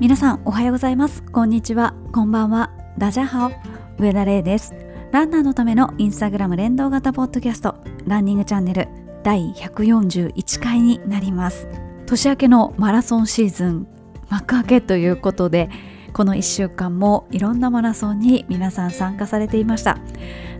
皆さんおはようございます。こんにちは。こんばんは。ダジャハオ。上田玲です。ランナーのためのインスタグラム連動型ポッドキャスト。ランニングチャンネル。第141回になります。年明けのマラソンシーズン。幕開けということでこの1週間もいろんなマラソンに皆さん参加されていました。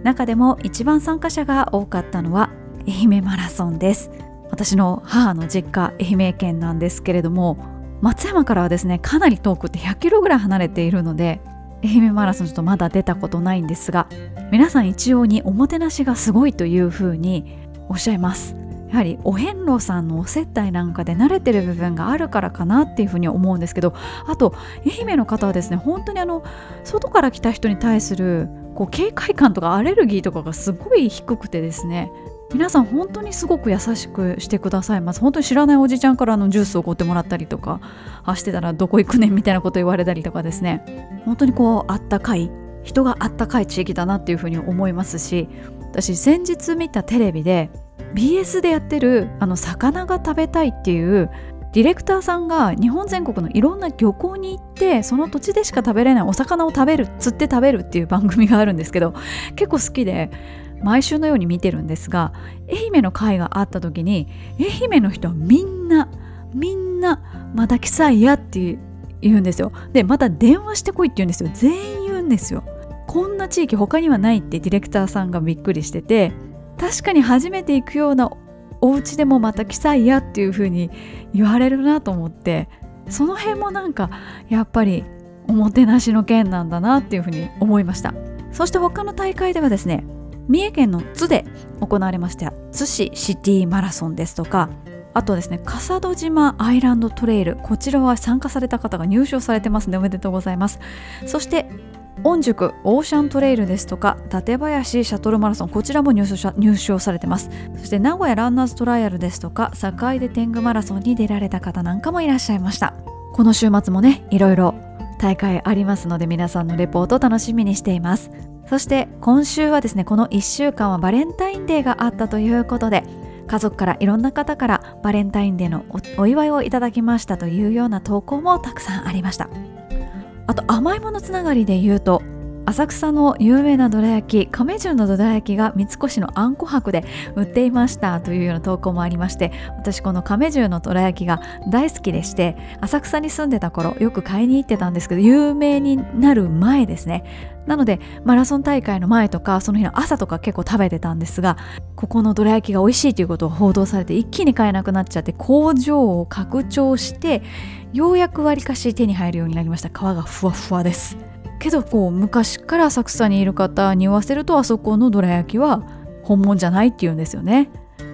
中でも一番参加者が多かったのは愛媛マラソンです。私の母の実家愛媛県なんですけれども松山からはですねかなり遠くて100キロぐらい離れているので愛媛マラソンちょっとまだ出たことないんですが皆さん一様におもてなしがすごいというふうにおっしゃいます。やはりお遍路さんのお接待なんかで慣れてる部分があるからかなっていうふうに思うんですけどあと愛媛の方はですね本当にあの外から来た人に対するこう警戒感とかアレルギーとかがすごい低くてですね皆さん本当にすごく優しくしてくださいます。本当に知らないおじちゃんからのジュースを買ってもらったりとかあしてたらどこ行くねんみたいなこと言われたりとかですね。本当にこうあったかい人があったかい地域だなっていうふうに思いますし私先日見たテレビで BS でやってるあの魚が食べたいっていうディレクターさんが日本全国のいろんな漁港に行ってその土地でしか食べれないお魚を食べる釣って食べるっていう番組があるんですけど結構好きで毎週のように見てるんですが愛媛の会があった時に愛媛の人はみんなみんなまた来さいやって言うんですよ。でまた電話してこいって言うんですよ。全員言うんですよ。こんな地域他にはないってディレクターさんがびっくりしてて確かに初めて行くようなお家でもまた来さいやっていう風に言われるなと思ってその辺もなんかやっぱりおもてなしの件なんだなっていう風に思いました。そして他の大会ではですね三重県の津で行われました津市シティマラソンですとかあとですね笠戸島アイランドトレイルこちらは参加された方が入賞されてますのでおめでとうございます。そして御宿オーシャントレイルですとか館林シャトルマラソンこちらも入賞入賞されてます。そして名古屋ランナーズトライアルですとか坂出天狗マラソンに出られた方なんかもいらっしゃいました。この週末もねいろいろ大会ありますので皆さんのレポート楽しみにしています。そして今週はですねこの1週間はバレンタインデーがあったということで家族からいろんな方からバレンタインデーのお祝いをいただきましたというような投稿もたくさんありました。あと甘いものつながりで言うと浅草の有名などら焼き亀十のどら焼きが三越のあんこ博で売っていましたというような投稿もありまして私この亀十のどら焼きが大好きでして浅草に住んでた頃よく買いに行ってたんですけど有名になる前ですね。なのでマラソン大会の前とかその日の朝とか結構食べてたんですがここのどら焼きが美味しいということを報道されて一気に買えなくなっちゃって工場を拡張してようやくわりかし手に入るようになりました。皮がふわふわです。けどこう昔から浅草にいる方に言わせるとあそこのどら焼きは本物じゃないって言うんですよね。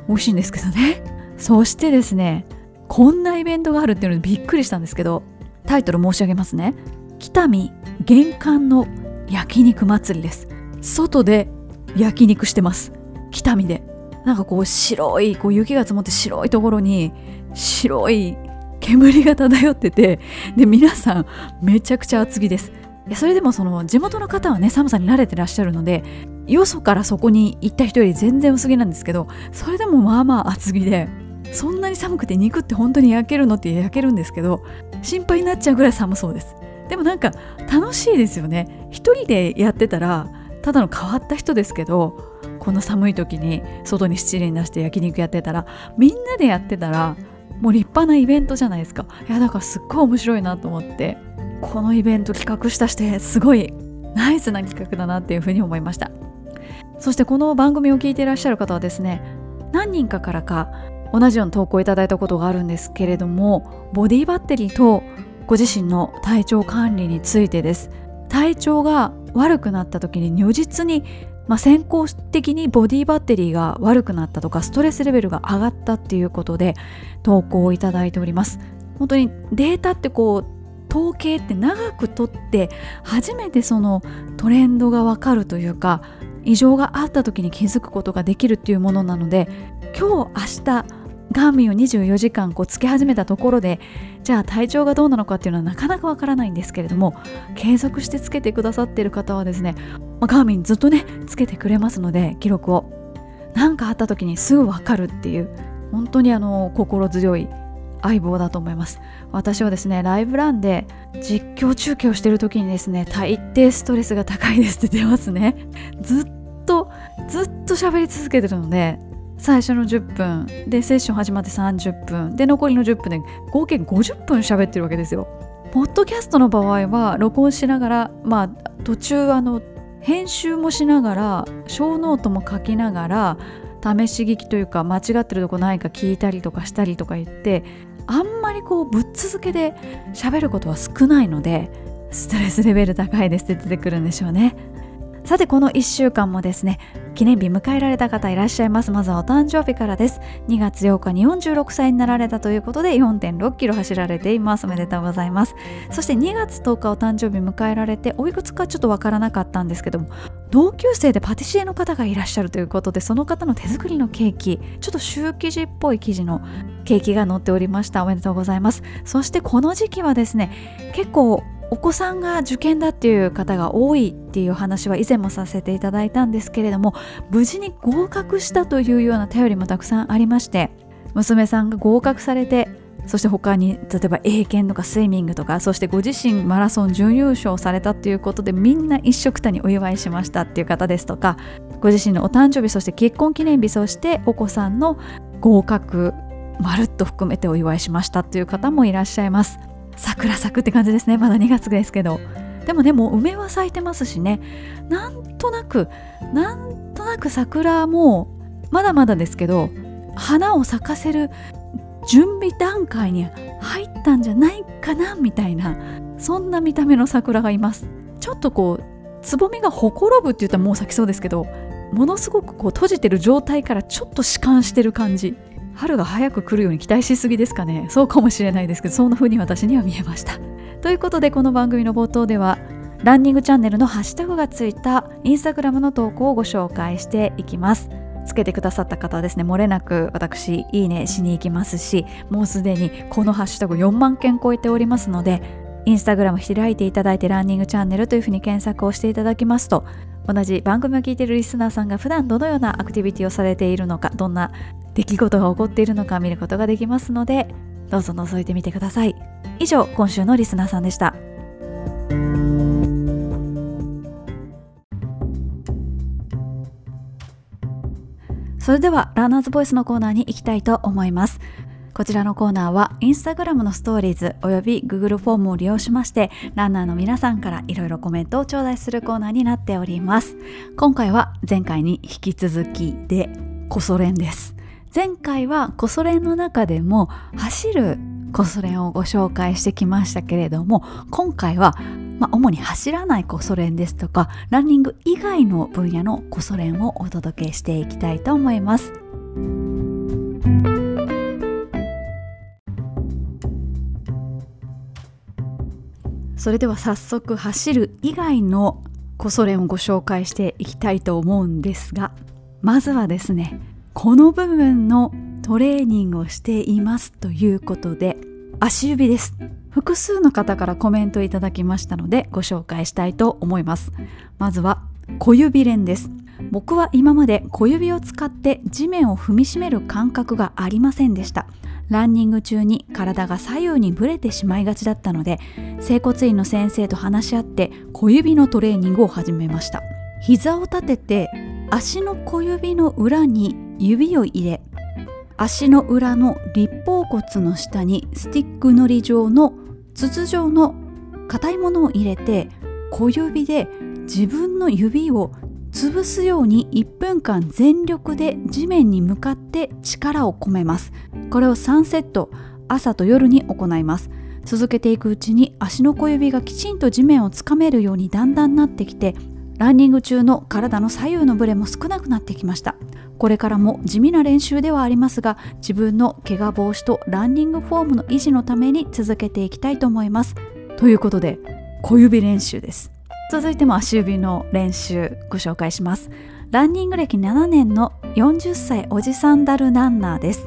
美味しいんですけどね。そしてですねこんなイベントがあるっていうのでびっくりしたんですけどタイトル申し上げますね。北見玄関の焼肉祭りです。外で焼肉してます。北見で。なんかこう白いこう雪が積もって白いところに白い煙が漂っててで皆さんめちゃくちゃ厚着です。それでもその地元の方はね寒さに慣れてらっしゃるのでよそからそこに行った人より全然薄着なんですけどそれでもまあまあ厚着でそんなに寒くて肉って本当に焼けるのって焼けるんですけど心配になっちゃうぐらい寒そうです。でもなんか楽しいですよね。一人でやってたらただの変わった人ですけどこの寒い時に外に七輪出して焼肉やってたらみんなでやってたらもう立派なイベントじゃないですか。いやだからすっごい面白いなと思って。このイベント企画したしてすごいナイスな企画だなっていうふうに思いました。そしてこの番組を聞いていらっしゃる方はですね何人かからか同じような投稿いただいたことがあるんですけれどもボディバッテリーとご自身の体調管理についてです。体調が悪くなった時に如実に、まあ、先行的にボディバッテリーが悪くなったとかストレスレベルが上がったっていうことで投稿をいただいております。本当にデータってこう統計って長くとって初めてそのトレンドがわかるというか異常があった時に気づくことができるっていうものなので今日明日ガーミンを24時間こうつけ始めたところでじゃあ体調がどうなのかっていうのはなかなかわからないんですけれども継続してつけてくださっている方はですね、まあ、ガーミンずっとねつけてくれますので記録を。何かあった時にすぐわかるっていう本当にあの心強い相棒だと思います。私はですねライブランで実況中継をしてる時にですね大抵ストレスが高いですって出ますね。ずっとずっと喋り続けてるので最初の10分でセッション始まって30分で残りの10分で合計50分喋ってるわけですよ。ポッドキャストの場合は録音しながらまあ途中あの編集もしながら小ノートも書きながら試し聞きというか間違ってるとこないか聞いたりとかしたりとか言ってあんまりこうぶっ続けで喋ることは少ないのでストレスレベル高いですって出てくるんでしょうね。さてこの1週間もですね記念日迎えられた方いらっしゃいます。まずはお誕生日からです。2月8日に46歳になられたということで4.6キロ走られています。おめでとうございます。そして2月10日お誕生日迎えられておいくつかちょっとわからなかったんですけども同級生でパティシエの方がいらっしゃるということでその方の手作りのケーキ。ちょっとシュー生地っぽい生地のケーキが載っておりました。おめでとうございます。そしてこの時期はですね結構お子さんが受験だっていう方が多いっていう話は以前もさせていただいたんですけれども無事に合格したというような頼りもたくさんありまして娘さんが合格されてそして他に例えば英検とかスイミングとかそしてご自身マラソン準優勝されたっていうことでみんな一緒くたにお祝いしましたっていう方ですとかご自身のお誕生日そして結婚記念日そしてお子さんの合格まるっと含めてお祝いしましたっていう方もいらっしゃいます。桜咲くって感じですね。まだ2月ですけど。でもねもう梅は咲いてますしね。なんとなくなんとなく桜もまだまだですけど花を咲かせる準備段階に入ったんじゃないかなみたいなそんな見た目の桜がいます。ちょっとこうつぼみがほころぶって言ったらもう咲きそうですけどものすごくこう閉じてる状態からちょっと弛緩してる感じ。春が早く来るように期待しすぎですかね。そうかもしれないですけどそんな風に私には見えました。ということでこの番組の冒頭ではランニングチャンネルのハッシュタグがついたインスタグラムの投稿をご紹介していきます。つけてくださった方はですね漏れなく私いいねしに行きますしもうすでにこのハッシュタグ4万件超えておりますのでインスタグラム開いていただいてランニングチャンネルというふうに検索をしていただきますと同じ番組を聞いているリスナーさんが普段どのようなアクティビティをされているのかどんな出来事が起こっているのか見ることができますのでどうぞ覗いてみてください。以上今週のリスナーさんでした。それではランナーズボイスのコーナーに行きたいと思います。こちらのコーナーはインスタグラムのストーリーズおよび Google フォームを利用しましてランナーの皆さんからいろいろコメントを頂戴するコーナーになっております。今回は前回に引き続きでコソ練です。前回はコソ練の中でも走るコソ練をご紹介してきましたけれども今回は、まあ、主に走らないコソ練ですとかランニング以外の分野のコソ練をお届けしていきたいと思います。それでは早速走る以外のコソ練をご紹介していきたいと思うんですがまずはですねこの部分のトレーニングをしていますということで足指です。複数の方からコメントいただきましたのでご紹介したいと思います。まずは小指練です。僕は今まで小指を使って地面を踏みしめる感覚がありませんでした。ランニング中に体が左右にぶれてしまいがちだったので整骨院の先生と話し合って小指のトレーニングを始めました。膝を立てて足の小指の裏に指を入れ足の裏の立方骨の下にスティックのり状の筒状の硬いものを入れて小指で自分の指を潰すように1分間全力で地面に向かって力を込めます。これを3セット朝と夜に行います。続けていくうちに足の小指がきちんと地面をつかめるようにだんだんなってきてランニング中の体の左右のブレも少なくなってきました。これからも地味な練習ではありますが自分の怪我防止とランニングフォームの維持のために続けていきたいと思います。ということで小指練習です。続いても足指の練習ご紹介します。ランニング歴7年の40歳おじさんダルランナーです。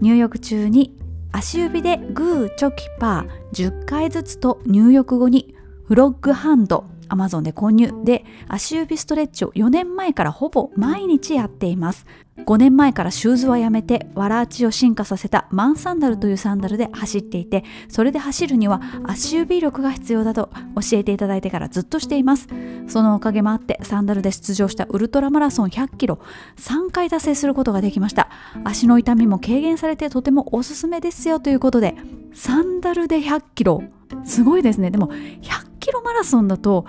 入浴中に足指でグーチョキパー10回ずつと入浴後にフロッグハンド Amazon で購入で足指ストレッチを4年前からほぼ毎日やっています。5年前からシューズはやめてわらあちを進化させたマンサンダルというサンダルで走っていてそれで走るには足指力が必要だと教えていただいてからずっとしています。そのおかげもあってサンダルで出場したウルトラマラソン100キロ3回達成することができました。足の痛みも軽減されてとてもおすすめですよということでサンダルで100キロ。すごいですね。でも100キロマラソンだと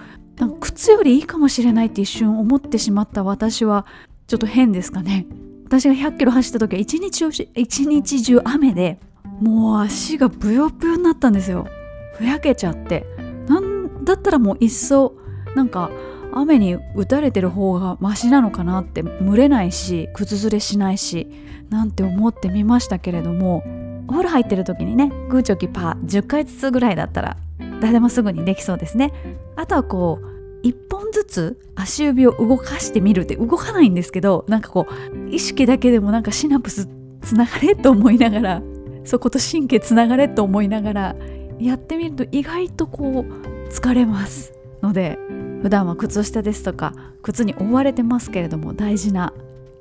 靴よりいいかもしれないって一瞬思ってしまった私はちょっと変ですかね。私が100キロ走った時は一日一日中雨でもう足がブヨブヨになったんですよ。ふやけちゃって。なんだったらもういっそなんか雨に打たれてる方がマシなのかなって蒸れないし靴ずれしないしなんて思ってみましたけれどもお風呂入ってる時にねグーチョキパー10回ずつぐらいだったら誰もすぐにできそうですね。あとはこう1本ずつ足指を動かしてみるって動かないんですけどなんかこう意識だけでもなんかシナプスつながれと思いながらそこと神経つながれと思いながらやってみると意外とこう疲れますので普段は靴下ですとか靴に覆われてますけれども大事な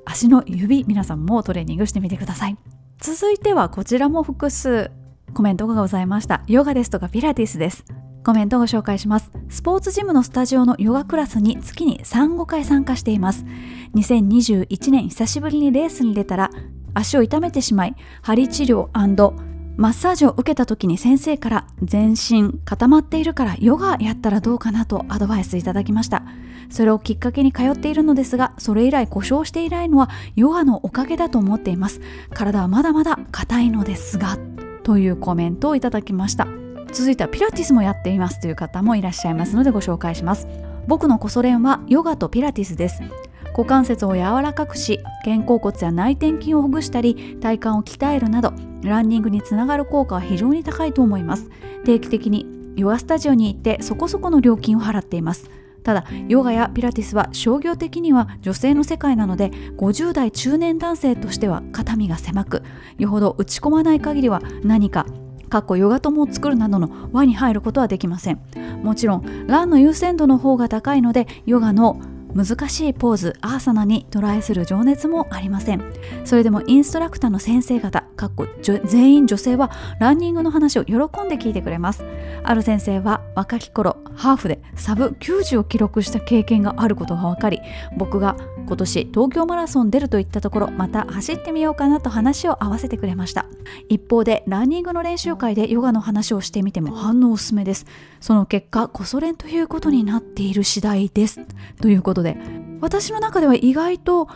足の指皆さんもトレーニングしてみてください。続いてはこちらも複数コメントがございました。ヨガですとかピラティスです。コメントをご紹介します。スポーツジムのスタジオのヨガクラスに月に35回参加しています。2021年久しぶりにレースに出たら足を痛めてしまい針治療マッサージを受けた時に先生から全身固まっているからヨガやったらどうかなとアドバイスいただきました。それをきっかけに通っているのですがそれ以来故障していないのはヨガのおかげだと思っています。体はまだまだ硬いのですが。というコメントをいただきました。続いてはピラティスもやっていますという方もいらっしゃいますのでご紹介します。僕のコソ練はヨガとピラティスです。股関節を柔らかくし肩甲骨や内転筋をほぐしたり体幹を鍛えるなどランニングにつながる効果は非常に高いと思います。定期的にヨガスタジオに行ってそこそこの料金を払っています。ただヨガやピラティスは商業的には女性の世界なので50代中年男性としては肩身が狭くよほど打ち込まない限りは何かかっこヨガ友を作るなどの輪に入ることはできません。もちろんランの優先度の方が高いのでヨガの難しいポーズアーサナにトライする情熱もありません。それでもインストラクターの先生方かっこ全員女性はランニングの話を喜んで聞いてくれます。ある先生は若き頃ハーフでサブ90を記録した経験があることが分かり僕が今年東京マラソン出るといったところまた走ってみようかなと話を合わせてくれました。一方でランニングの練習会でヨガの話をしてみても反応おすすめです。その結果こそ練ということになっている次第です。ということで私の中では意外と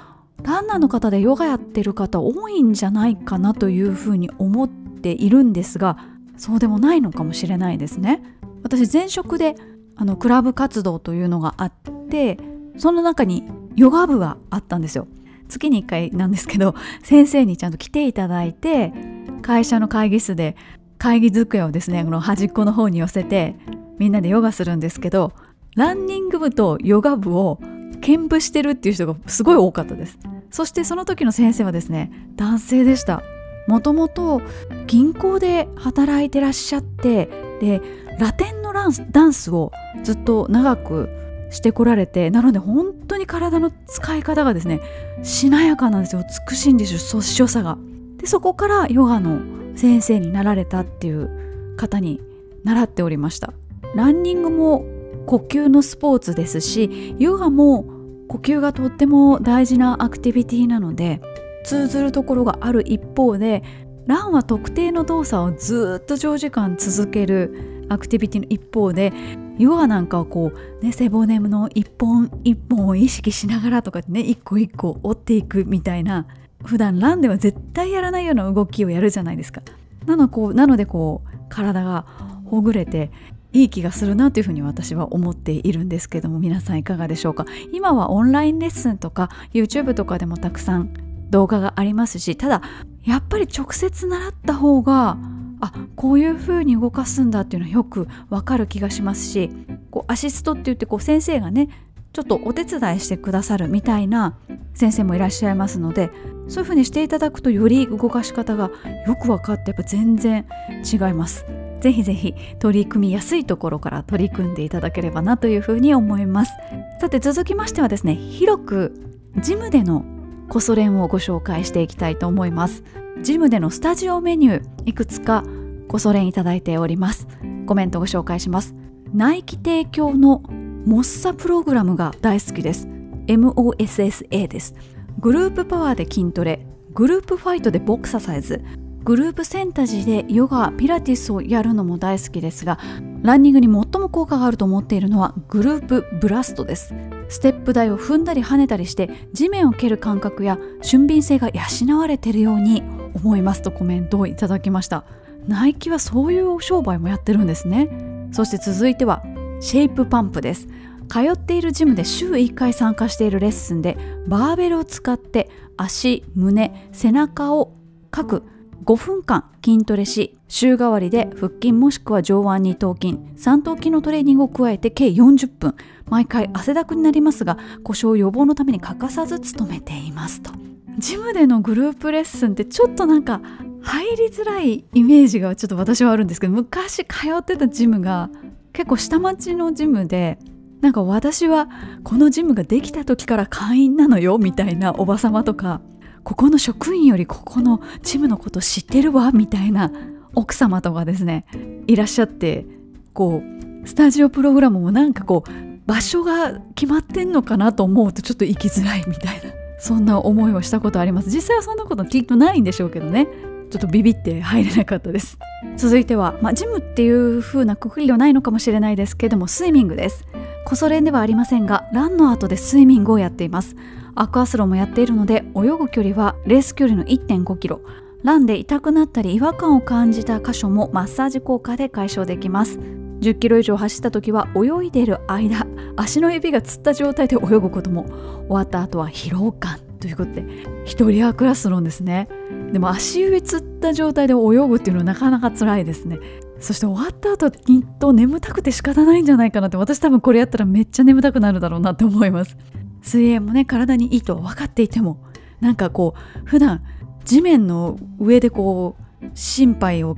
ランナーの方でヨガやってる方多いんじゃないかなというふうに思っているんですがそうでもないのかもしれないですね。私前職であのクラブ活動というのがあってその中にヨガ部があったんですよ。月に1回なんですけど 先生にちゃんと来ていただいて会社の会議室で会議机をですねこの端っこの方に寄せてみんなでヨガするんですけどランニング部とヨガ部を兼部してるっていう人がすごい多かったです。そしてその時の先生はですね男性でした。もともと銀行で働いてらっしゃってでラテンのダンスをずっと長くしてこられてなので本当に体の使い方がですねしなやかなんですよ。美しいんですよ。そ所作が。でそこからヨガの先生になられたっていう方に習っておりました。ランニングも呼吸のスポーツですしヨガも呼吸がとっても大事なアクティビティなので通ずるところがある一方でランは特定の動作をずっと長時間続けるアクティビティの一方でヨガなんかはこう、ね、背骨の一本一本を意識しながらとかね一個一個折っていくみたいな普段ランでは絶対やらないような動きをやるじゃないですか。なのこうなのでこう体がほぐれていい気がするなというふうに私は思っているんですけども皆さんいかがでしょうか今はオンラインレッスンとか YouTube とかでもたくさん動画がありますしただやっぱり直接習った方があこういう風に動かすんだっていうのはよくわかる気がしますしこうアシストって言ってこう先生がねちょっとお手伝いしてくださるみたいな先生もいらっしゃいますのでそういう風にしていただくとより動かし方がよく分かってやっぱ全然違います。ぜひぜひ取り組みやすいところから取り組んでいただければなというふうに思います。さて続きましてはですね広くジムでのコソ練をご紹介していきたいと思います。ジムでのスタジオメニューいくつかごソ連いただいております。コメントご紹介します。ナイキ提供のモッサプログラムが大好きです。MOSSA です。グループパワーで筋トレ。グループファイトでボクササイズ。グループセンタジーでヨガピラティスをやるのも大好きですがランニングに最も効果があると思っているのはグループブラストです。ステップ台を踏んだり跳ねたりして地面を蹴る感覚や俊敏性が養われているように思いますとコメントをいただきました。ナイキはそういうお商売もやってるんですね。そして続いてはシェイプパンプです。通っているジムで週1回参加しているレッスンでバーベルを使って足胸背中を各5分間筋トレし週替わりで腹筋もしくは上腕二頭筋三頭筋のトレーニングを加えて計40分。毎回汗だくになりますが故障予防のために欠かさず努めていますと。ジムでのグループレッスンってちょっとなんか入りづらいイメージがちょっと私はあるんですけど昔通ってたジムが結構下町のジムでなんか私はこのジムができた時から会員なのよみたいなおばさまとかここの職員よりここのジムのこと知ってるわみたいな奥様とかですねいらっしゃってこうスタジオプログラムもなんかこう場所が決まってんのかなと思うとちょっと行きづらいみたいな。そんな思いをしたことあります。実際はそんなこときっとないんでしょうけどね。ちょっとビビって入れなかったです。続いては、まあ、ジムっていう風なくくりはないのかもしれないですけどもスイミングです。コソ練ではありませんがランの後でスイミングをやっています。アクアスロンもやっているので泳ぐ距離はレース距離の1.5キロ。ランで痛くなったり違和感を感じた箇所もマッサージ効果で解消できます。10キロ以上走った時は泳いでる間足の指がつった状態で泳ぐことも終わった後は疲労感ということで一人アクラスロンですね。でも足指つった状態で泳ぐっていうのはなかなか辛いですね。そして終わった後きっと眠たくて仕方ないんじゃないかなって私多分これやったらめっちゃ眠たくなるだろうなって思います。水泳もね体にいいと分かっていてもなんかこう普段地面の上でこう心肺を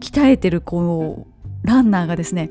鍛えてるこうランナーがですね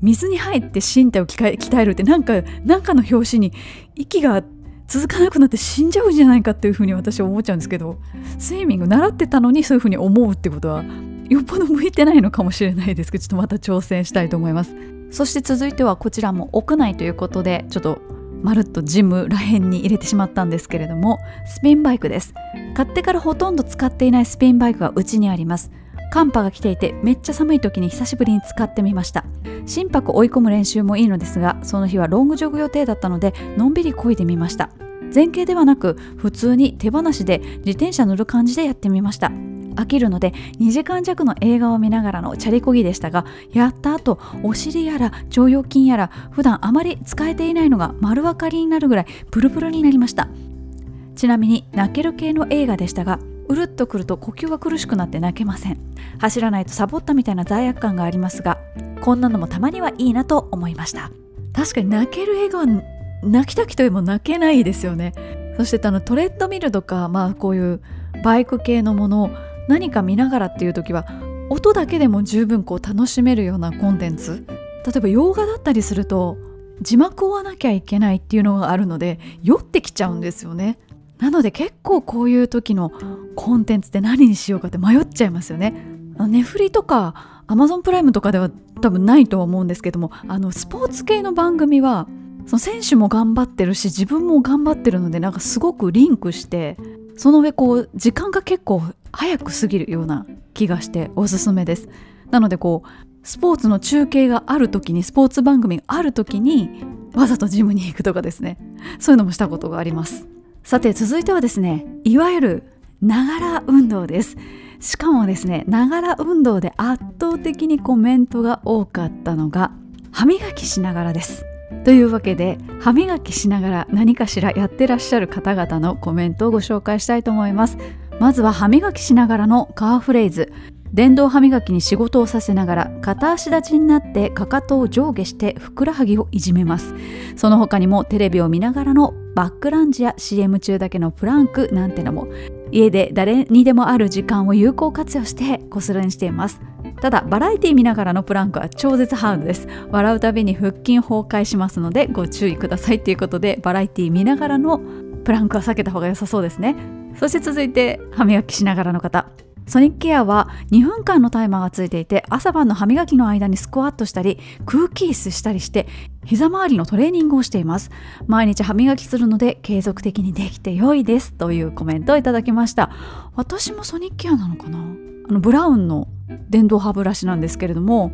水に入って身体を鍛えるってなんかなんかの拍子に息が続かなくなって死んじゃうんじゃないかっていうふうに私は思っちゃうんですけどスイミング習ってたのにそういうふうに思うってことはよっぽど向いてないのかもしれないですけどちょっとまた挑戦したいと思います。そして続いてはこちらも屋内ということでちょっとまるっとジムらへんに入れてしまったんですけれどもスピンバイクです。買ってからほとんど使っていないスピンバイクがうちにあります。寒波が来ていてめっちゃ寒い時に久しぶりに使ってみました。心拍追い込む練習もいいのですがその日はロングジョグ予定だったのでのんびり漕いでみました。前傾ではなく普通に手放しで自転車乗る感じでやってみました。飽きるので2時間弱の映画を見ながらのチャリこぎでしたがやった後お尻やら腸腰筋やら普段あまり使えていないのが丸分かりになるぐらいプルプルになりました。ちなみに泣ける系の映画でしたがうるっとくると呼吸が苦しくなって泣けません。走らないとサボったみたいな罪悪感がありますがこんなのもたまにはいいなと思いました。確かに泣ける映画は泣きたきといえば泣けないですよね。そしてあのトレッドミルとかまあこういうバイク系のものを何か見ながらっていう時は音だけでも十分こう楽しめるようなコンテンツ。例えば洋画だったりすると字幕を追わなきゃいけないっていうのがあるので酔ってきちゃうんですよね。なので結構こういう時のコンテンツって何にしようかって迷っちゃいますよね。ネフリとかアマゾンプライムとかでは多分ないとは思うんですけどもあのスポーツ系の番組はその選手も頑張ってるし自分も頑張ってるのでなんかすごくリンクしてその上こう時間が結構早く過ぎるような気がしておすすめです。なのでこうスポーツの中継がある時にスポーツ番組がある時にわざとジムに行くとかですね。そういうのもしたことがあります。さて続いてはですねいわゆるながら運動です。しかもですねながら運動で圧倒的にコメントが多かったのが歯磨きしながらです。というわけで歯磨きしながら何かしらやってらっしゃる方々のコメントをご紹介したいと思います。まずは歯磨きしながらのカーフレーズ。電動歯磨きに仕事をさせながら片足立ちになってかかとを上下してふくらはぎをいじめます。その他にもテレビを見ながらのバックランジや CM 中だけのプランクなんてのも家で誰にでもある時間を有効活用してこすらにしています。ただバラエティ見ながらのプランクは超絶ハードです。笑うたびに腹筋崩壊しますのでご注意くださいということでバラエティ見ながらのプランクは避けた方が良さそうですね。そして続いて歯磨きしながらの方。ソニックケアは2分間のタイマーがついていて朝晩の歯磨きの間にスクワットしたり空気椅子したりして膝周りのトレーニングをしています。毎日歯磨きするので継続的にできて良いですというコメントをいただきました。私もソニックケアなのかな？あのブラウンの電動歯ブラシなんですけれども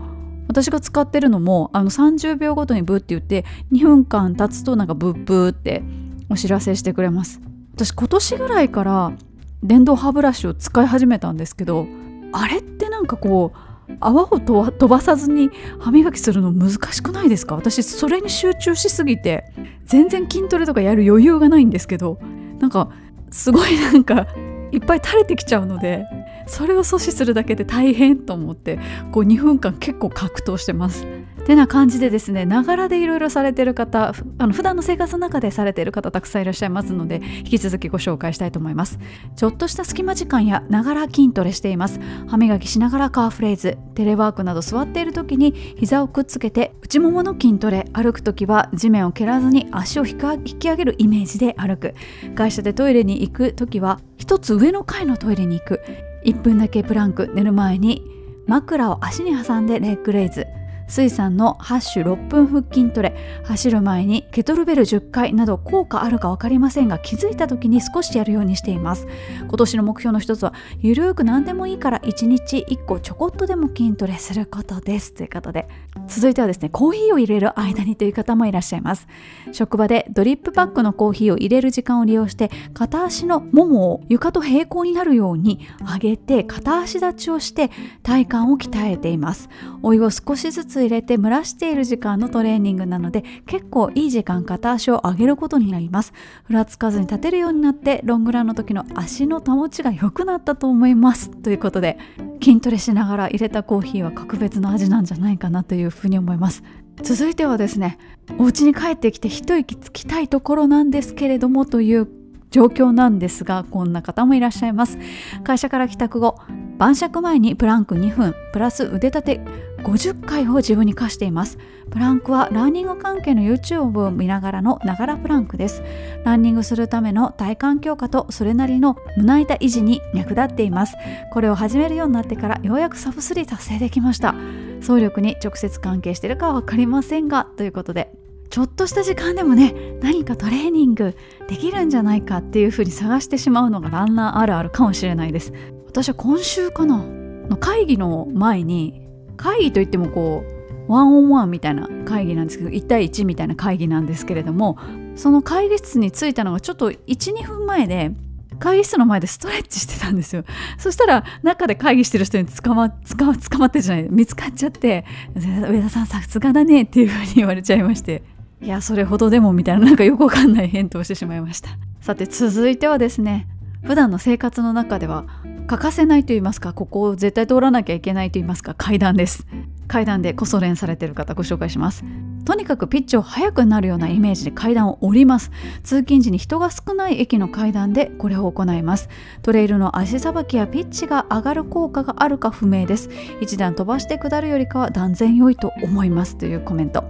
私が使ってるのもあの30秒ごとにブーって言って2分間経つとなんかブッブーってお知らせしてくれます。私今年ぐらいから電動歯ブラシを使い始めたんですけどあれってなんかこう泡を飛ばさずに歯磨きするの難しくないですか？私それに集中しすぎて全然筋トレとかやる余裕がないんですけどなんかすごい なんかいっぱい垂れてきちゃうのでそれを阻止するだけで大変と思ってこう2分間結構格闘してます。てな感じでですねながらでいろいろされてる方あの普段の生活の中でされている方たくさんいらっしゃいますので引き続きご紹介したいと思います。ちょっとした隙間時間やながら筋トレしています。歯磨きしながらカーフレーズテレワークなど座っている時に膝をくっつけて内ももの筋トレ歩く時は地面を蹴らずに足を引き上げるイメージで歩く。会社でトイレに行く時は一つ上の階のトイレに行く。1分だけプランク寝る前に枕を足に挟んでレッグレイズ。水産のハッシュ6分腹筋トレ走る前にケトルベル10回など効果あるか分かりませんが気づいた時に少しやるようにしています。今年の目標の一つはゆるーく何でもいいから1日1個ちょこっとでも筋トレすることです。ということで続いてはですねコーヒーを入れる間にという方もいらっしゃいます。職場でドリップパックのコーヒーを入れる時間を利用して片足のももを床と平行になるように上げて片足立ちをして体幹を鍛えています。お湯を少しずつ入れて蒸らしている時間のトレーニングなので結構いい時間片足を上げることになります。ふらつかずに立てるようになってロングランの時の足の保ちが良くなったと思います。ということで筋トレしながら入れたコーヒーは格別の味なんじゃないかなというふうに思います。続いてはですねお家に帰ってきて一息つきたいところなんですけれどもという状況なんですがこんな方もいらっしゃいます。会社から帰宅後晩酌前にプランク2分プラス腕立て50回を自分に課しています。プランクはランニング関係の YouTube を見ながらのながらプランクです。ランニングするための体幹強化とそれなりの胸板維持に役立っています。これを始めるようになってからようやくサブ3達成できました。走力に直接関係しているかは分かりませんがということでちょっとした時間でもね何かトレーニングできるんじゃないかっていうふうに探してしまうのがランナーあるあるかもしれないです。私は今週かなの会議の前に会議といってもこうワンオンワンみたいな会議なんですけど1対1みたいな会議なんですけれどもその会議室に着いたのがちょっと12分前で会議室の前でストレッチしてたんですよ。そしたら中で会議してる人に捕ま捕ま捕まってじゃない見つかっちゃって「上田さんさすがだね」っていうふうに言われちゃいまして。いやそれほどでもみたいななんかよくわかんない返答をしてしまいました。さて続いてはですね普段の生活の中では欠かせないと言いますかここを絶対通らなきゃいけないと言いますか階段です。階段でこそ練されている方ご紹介します。とにかくピッチを速くなるようなイメージで階段を降ります。通勤時に人が少ない駅の階段でこれを行います。トレイルの足さばきやピッチが上がる効果があるか不明です。一段飛ばして下るよりかは断然良いと思います。というコメント。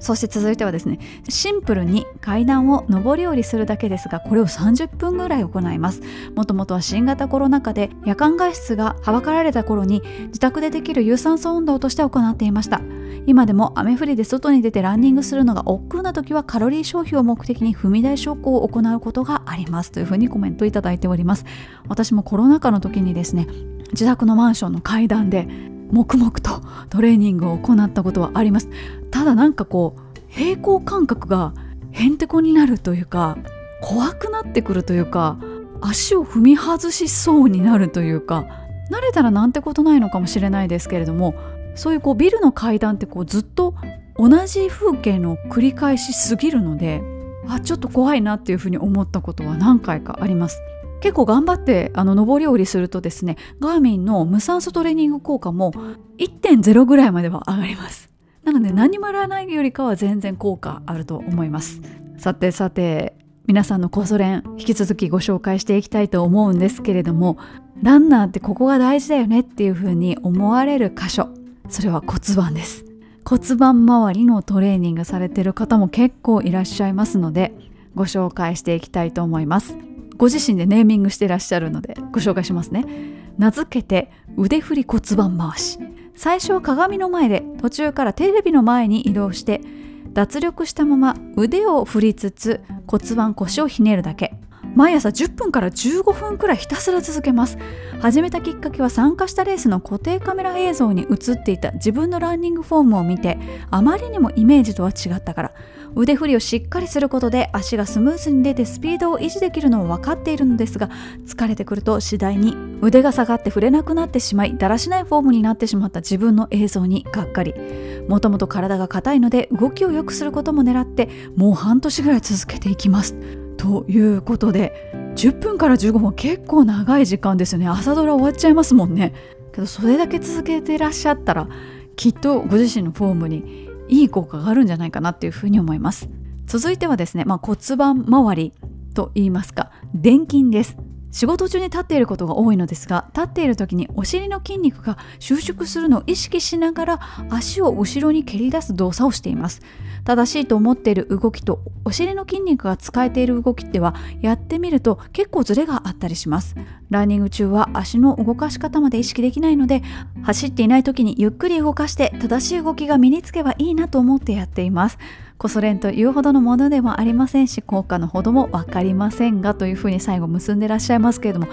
そして続いてはですねシンプルに階段を上り下りするだけですがこれを30分ぐらい行います。もともとは新型コロナ禍で夜間外出がはばかられた頃に自宅でできる有酸素運動として行っていました。今でも雨降りで外に出てランニングするのが億劫な時はカロリー消費を目的に踏み台昇降を行うことがあります。というふうにコメントいただいております。私もコロナ禍の時にですね自宅のマンションの階段で黙々とトレーニングを行ったことはあります。ただなんかこう平行感覚がへんてこになるというか怖くなってくるというか足を踏み外しそうになるというか慣れたらなんてことないのかもしれないですけれどもそういうこうビルの階段ってこうずっと同じ風景の繰り返しすぎるのであちょっと怖いなっていうふうに思ったことは何回かあります。結構頑張ってあの上り下りするとですねガーミンの無酸素トレーニング効果も1.0ぐらいまでは上がります。なので何もやらないよりかは全然効果あると思います。さてさて皆さんのコソ練引き続きご紹介していきたいと思うんですけれどもランナーってここが大事だよねっていうふうに思われる箇所それは骨盤です。骨盤周りのトレーニングされてる方も結構いらっしゃいますのでご紹介していきたいと思います。ご自身でネーミングしてらっしゃるのでご紹介しますね。名付けて腕振り骨盤回し。最初は鏡の前で途中からテレビの前に移動して脱力したまま腕を振りつつ骨盤腰をひねるだけ。毎朝10分から15分くらいひたすら続けます。始めたきっかけは参加したレースの固定カメラ映像に映っていた自分のランニングフォームを見てあまりにもイメージとは違ったから腕振りをしっかりすることで足がスムーズに出てスピードを維持できるのは分かっているのですが疲れてくると次第に腕が下がって振れなくなってしまいだらしないフォームになってしまった自分の映像にがっかり。もともと体が硬いので動きを良くすることも狙ってもう半年ぐらい続けていきます。ということで10分から15分結構長い時間ですよね。朝ドラ終わっちゃいますもんね。けどそれだけ続けてらっしゃったらきっとご自身のフォームにいい効果があるんじゃないかなっていうふうに思います。続いてはですね、まあ、骨盤周りと言いますか電筋です。仕事中に立っていることが多いのですが立っている時にお尻の筋肉が収縮するのを意識しながら足を後ろに蹴り出す動作をしています。正しいと思っている動きとお尻の筋肉が使えている動きってはやってみると結構ズレがあったりします。ランニング中は足の動かし方まで意識できないので走っていない時にゆっくり動かして正しい動きが身につけばいいなと思ってやっています。コソ練というほどのものでもありませんし効果のほども分かりませんがというふうに最後結んでらっしゃいますけれども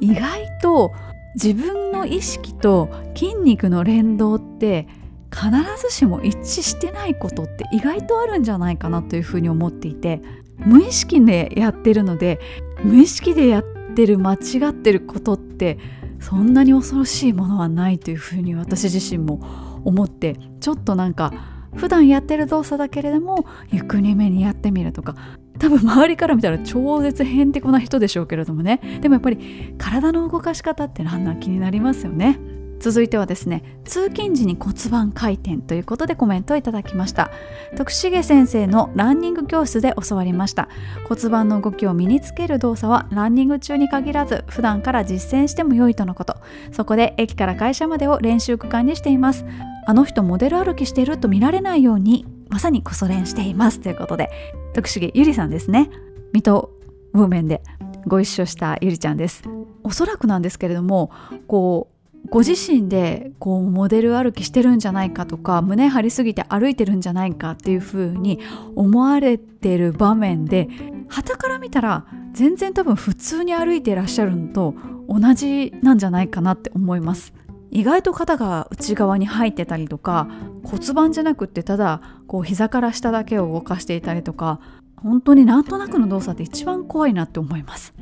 意外と自分の意識と筋肉の連動って必ずしも一致してないことって意外とあるんじゃないかなというふうに思っていて無意識でやってるので無意識でやってる間違ってることってそんなに恐ろしいものはないというふうに私自身も思ってちょっとなんか普段やってる動作だけれどもゆっくりめにやってみるとか多分周りから見たら超絶へんてこな人でしょうけれどもね。でもやっぱり体の動かし方ってランナー気になりますよね。続いてはですね通勤時に骨盤回転ということでコメントをいただきました。徳重先生のランニング教室で教わりました。骨盤の動きを身につける動作はランニング中に限らず普段から実践しても良いとのこと。そこで駅から会社までを練習区間にしています。あの人モデル歩きしていると見られないようにまさにこそ練しています。ということで徳重ゆりさんですね。水戸ウーメンでご一緒したゆりちゃんです。おそらくなんですけれどもこうご自身でこうモデル歩きしてるんじゃないかとか胸張りすぎて歩いてるんじゃないかっていう風に思われてる場面で旗から見たら全然多分普通に歩いていらっしゃるのと同じなんじゃないかなって思います。意外と肩が内側に入ってたりとか骨盤じゃなくってただこう膝から下だけを動かしていたりとか本当になんとなくの動作って一番怖いなって思います。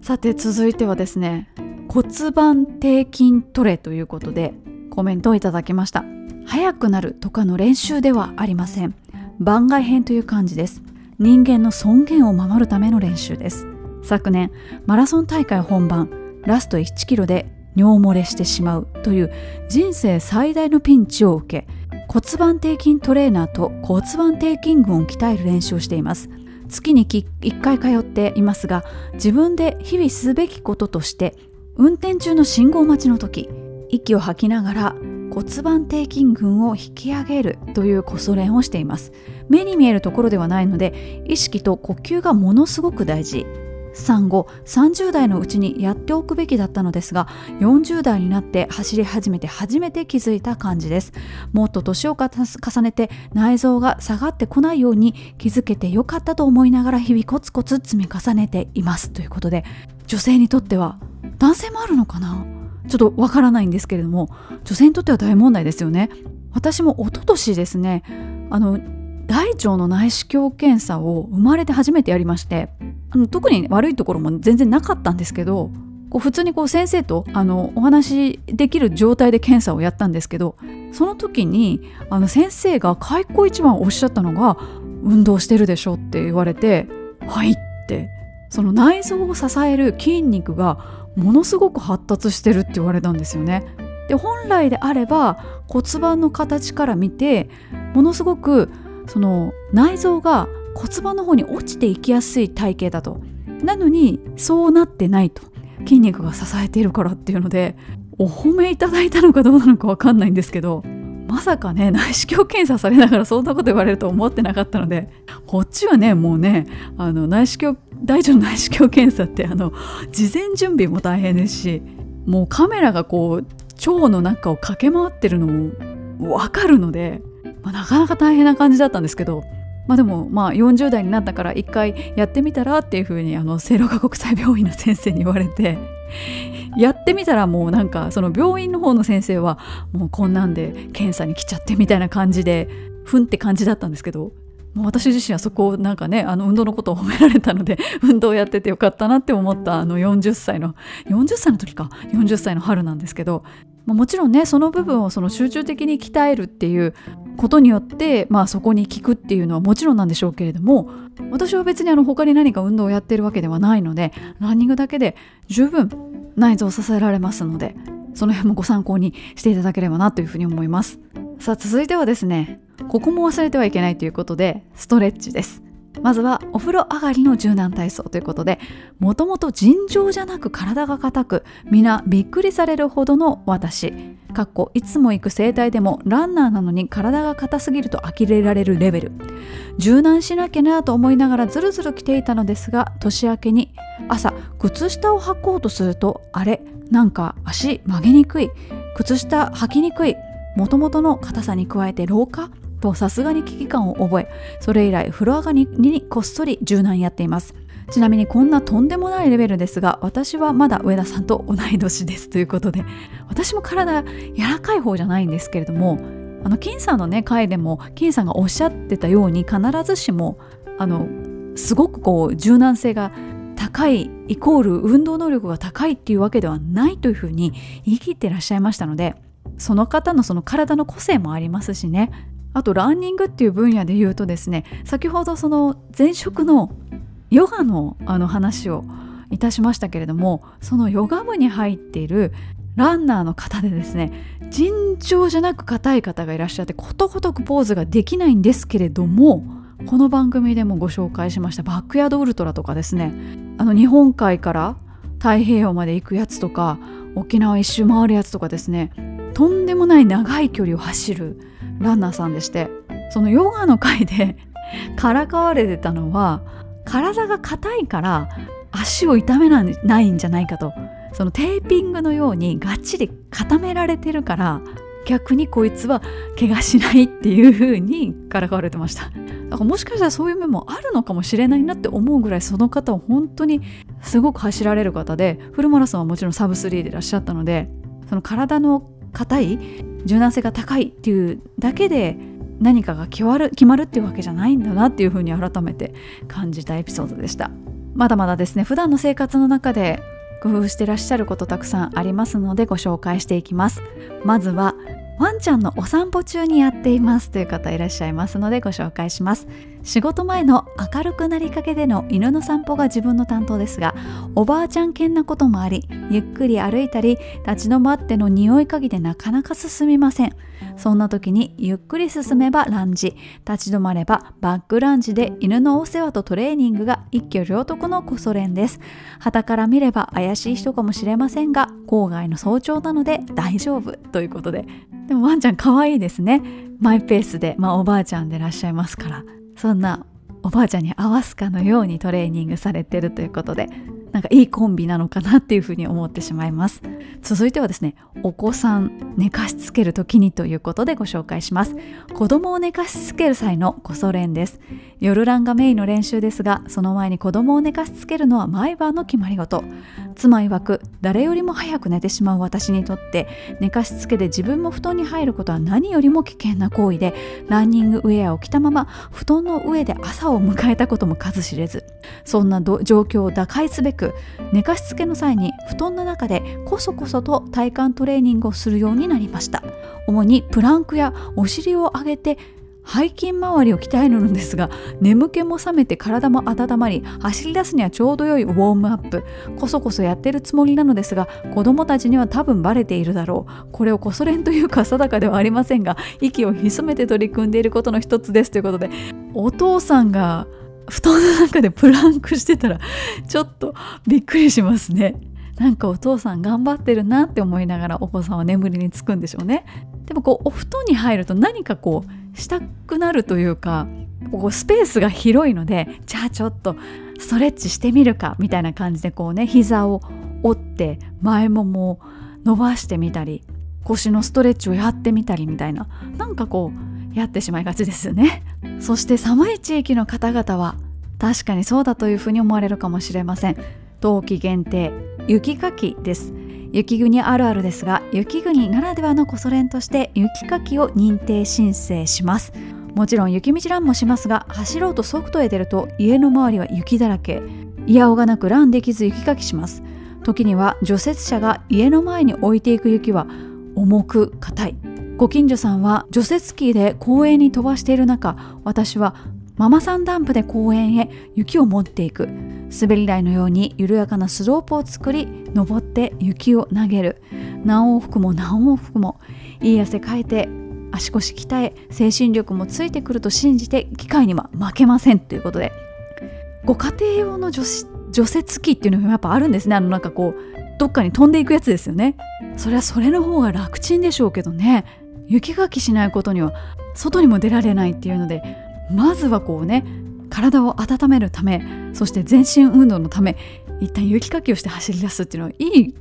さて続いてはですね骨盤底筋トレということでコメントをいただきました。速くなるとかの練習ではありません。番外編という感じです。人間の尊厳を守るための練習です。昨年マラソン大会本番ラスト1キロで尿漏れしてしまうという人生最大のピンチを受け骨盤底筋トレーナーと骨盤底筋群を鍛える練習をしています。月に1回通っていますが自分で日々すべきこととして運転中の信号待ちの時息を吐きながら骨盤底筋群を引き上げるというこそ練をしています。目に見えるところではないので意識と呼吸がものすごく大事。産後30代のうちにやっておくべきだったのですが40代になって走り始めて初めて気づいた感じです。もっと年を重ねて内臓が下がってこないように気づけてよかったと思いながら日々コツコツ積み重ねています。ということで女性にとっては男性もあるのかな？ちょっとわからないんですけれども女性にとっては大問題ですよね。私も一昨年ですねあの大腸の内視鏡検査を生まれて初めてやりましてあの特に悪いところも全然なかったんですけどこう普通にこう先生とあのお話しできる状態で検査をやったんですけどその時にあの先生が開口一番おっしゃったのが「運動してるでしょ」って言われて「はい」ってその内臓を支える筋肉がものすごく発達してるって言われたんですよね。で本来であれば骨盤の形から見てものすごくその内臓が骨盤の方に落ちていきやすい体型だとなのにそうなってないと筋肉が支えているからっていうのでお褒めいただいたのかどうなのか分かんないんですけどまさかね内視鏡検査されながらそんなこと言われると思ってなかったのでこっちはねもうねあの内視鏡大腸内視鏡検査ってあの事前準備も大変ですしもうカメラがこう腸の中を駆け回ってるのも分かるので、まあ、なかなか大変な感じだったんですけどまあでもまあ40代になったから一回やってみたらっていうふうにあの聖路加国際病院の先生に言われてやってみたらもうなんかその病院の方の先生はもうこんなんで検査に来ちゃってみたいな感じでふんって感じだったんですけどもう私自身はそこをなんかねあの運動のことを褒められたので 運動をやっててよかったなって思ったあの40歳の40歳の時か40歳の春なんですけどもちろんねその部分をその集中的に鍛えるっていうことによって、まあ、そこに効くっていうのはもちろんなんでしょうけれども私は別にあの他に何か運動をやってるわけではないのでランニングだけで十分内臓を支えられますのでその辺もご参考にしていただければなというふうに思います。さあ続いてはですねここも忘れてはいけないということでストレッチです。まずはお風呂上がりの柔軟体操ということでもともと尋常じゃなく体が硬く皆びっくりされるほどの私。かっこいつも行く整体でもランナーなのに体が硬すぎると呆れられるレベル。柔軟しなきゃなと思いながらずるずる来ていたのですが年明けに朝靴下を履こうとするとあれ？なんか足曲げにくい。靴下履きにくい。もともとの硬さに加えて老化？とさすがに危機感を覚え。それ以来風呂上がりにこっそり柔軟やっています。ちなみにこんなとんでもないレベルですが私はまだ上田さんと同い年です。ということで私も体柔らかい方じゃないんですけれどもあの金さんのね回でも金さんがおっしゃってたように必ずしもあのすごくこう柔軟性が高いイコール運動能力が高いっていうわけではないというふうに言い切ってらっしゃいましたのでその方のその体の個性もありますしね。あとランニングっていう分野で言うとですね先ほどその前職のヨガのあの話をいたしましたけれどもそのヨガ部に入っているランナーの方でですね尋常じゃなく硬い方がいらっしゃってことごとくポーズができないんですけれどもこの番組でもご紹介しましたバックヤードウルトラとかですね。あの日本海から太平洋まで行くやつとか沖縄一周回るやつとかですね。とんでもない長い距離を走るランナーさんでしてそのヨガの回で からかわれてたのは体が硬いから足を痛めないんじゃないかと。そのテーピングのようにがっちり固められてるから逆にこいつは怪我しないっていう風にからかわれてました。だからもしかしたらそういう面もあるのかもしれないなって思うぐらいその方は本当にすごく走られる方でフルマラソンはもちろんサブスリーでいらっしゃったのでその体の硬い柔軟性が高いっていうだけで何かが決まる決まるっていうわけじゃないんだなっていうふうに改めて感じたエピソードでした。まだまだですね普段の生活の中で工夫してらっしゃることたくさんありますのでご紹介していきます。まずはワンちゃんのお散歩中にやっていますという方いらっしゃいますのでご紹介します。仕事前の明るくなりかけでの犬の散歩が自分の担当ですがおばあちゃん犬なこともありゆっくり歩いたり立ち止まっての匂い嗅ぎでなかなか進みません。そんな時にゆっくり進めばランジ立ち止まればバックランジで犬のお世話とトレーニングが一挙両得のコソ連です。旗から見れば怪しい人かもしれませんが郊外の早朝なので大丈夫ということで。でもワンちゃん可愛いですね。マイペースで、まあ、おばあちゃんでいらっしゃいますから。そんなおばあちゃんに合わすかのようにトレーニングされてるということでなんかいいコンビなのかなっていうふうに思ってしまいます。続いてはですねお子さん寝かしつける時にということでご紹介します。子供を寝かしつける際のこそ練です。夜ランがメインの練習ですがその前に子供を寝かしつけるのは毎晩の決まり事。妻曰く誰よりも早く寝てしまう私にとって寝かしつけで自分も布団に入ることは何よりも危険な行為でランニングウェアを着たまま布団の上で朝を迎えたことも数知れず。そんな状況を打開すべく寝かしつけの際に布団の中でこそこそと体幹トレーニングをするようになりました。主にプランクやお尻を上げて背筋周りを鍛えるのですが眠気も覚めて体も温まり走り出すにはちょうど良いウォームアップこそこそやってるつもりなのですが子供たちには多分バレているだろう。これをこそ練というか定かではありませんが息を潜めて取り組んでいることの一つですということでお父さんが布団の中でプランクしてたらちょっとびっくりしますね。なんかお父さん頑張ってるなって思いながらお子さんは眠りにつくんでしょうね。でもこうお布団に入ると何かこうしたくなるというかここスペースが広いのでじゃあちょっとストレッチしてみるかみたいな感じでこうね膝を折って前ももを伸ばしてみたり腰のストレッチをやってみたりみたいななんかこうやってしまいがちですよね。そして寒い地域の方々は確かにそうだというふうに思われるかもしれません。冬季限定雪かきです。雪国あるあるですが雪国ならではのこそ練として雪かきを認定申請します。もちろん雪道ランもしますが走ろうとソフトへ出ると家の周りは雪だらけ。いやおがなくランできず雪かきします。時には除雪車が家の前に置いていく雪は重く硬い。ご近所さんは除雪機で公園に飛ばしている中私はママさんダンプで公園へ雪を持っていく。滑り台のように緩やかなスロープを作り登って雪を投げる。何往復も何往復もいい汗かいて足腰鍛え精神力もついてくると信じて機械には負けません。ということでご家庭用の除雪機っていうのもやっぱあるんですね。あのなんかこうどっかに飛んでいくやつですよね。それはそれの方が楽ちんでしょうけどね。雪かきしないことには外にも出られないっていうのでまずはこうね体を温めるためそして全身運動のため一旦雪かきをして走り出すっていうのはいい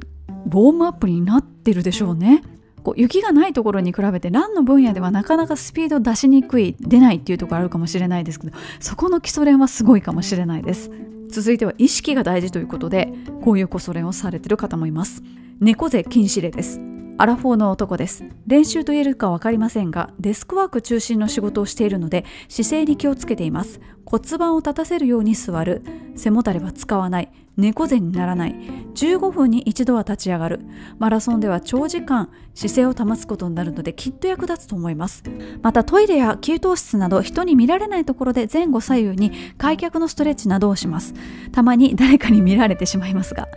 ウォームアップになってるでしょうね。こう雪がないところに比べてランの分野ではなかなかスピード出しにくい出ないっていうところあるかもしれないですけどそこの基礎練はすごいかもしれないです。続いては意識が大事ということでこういう基礎練をされてる方もいます。猫背禁止令です。アラフォーの男です。練習と言えるか分かりませんがデスクワーク中心の仕事をしているので姿勢に気をつけています。骨盤を立たせるように座る。背もたれは使わない。猫背にならない。15分に一度は立ち上がる。マラソンでは長時間姿勢を保つことになるのできっと役立つと思います。またトイレや給湯室など人に見られないところで前後左右に開脚のストレッチなどをします。たまに誰かに見られてしまいますが。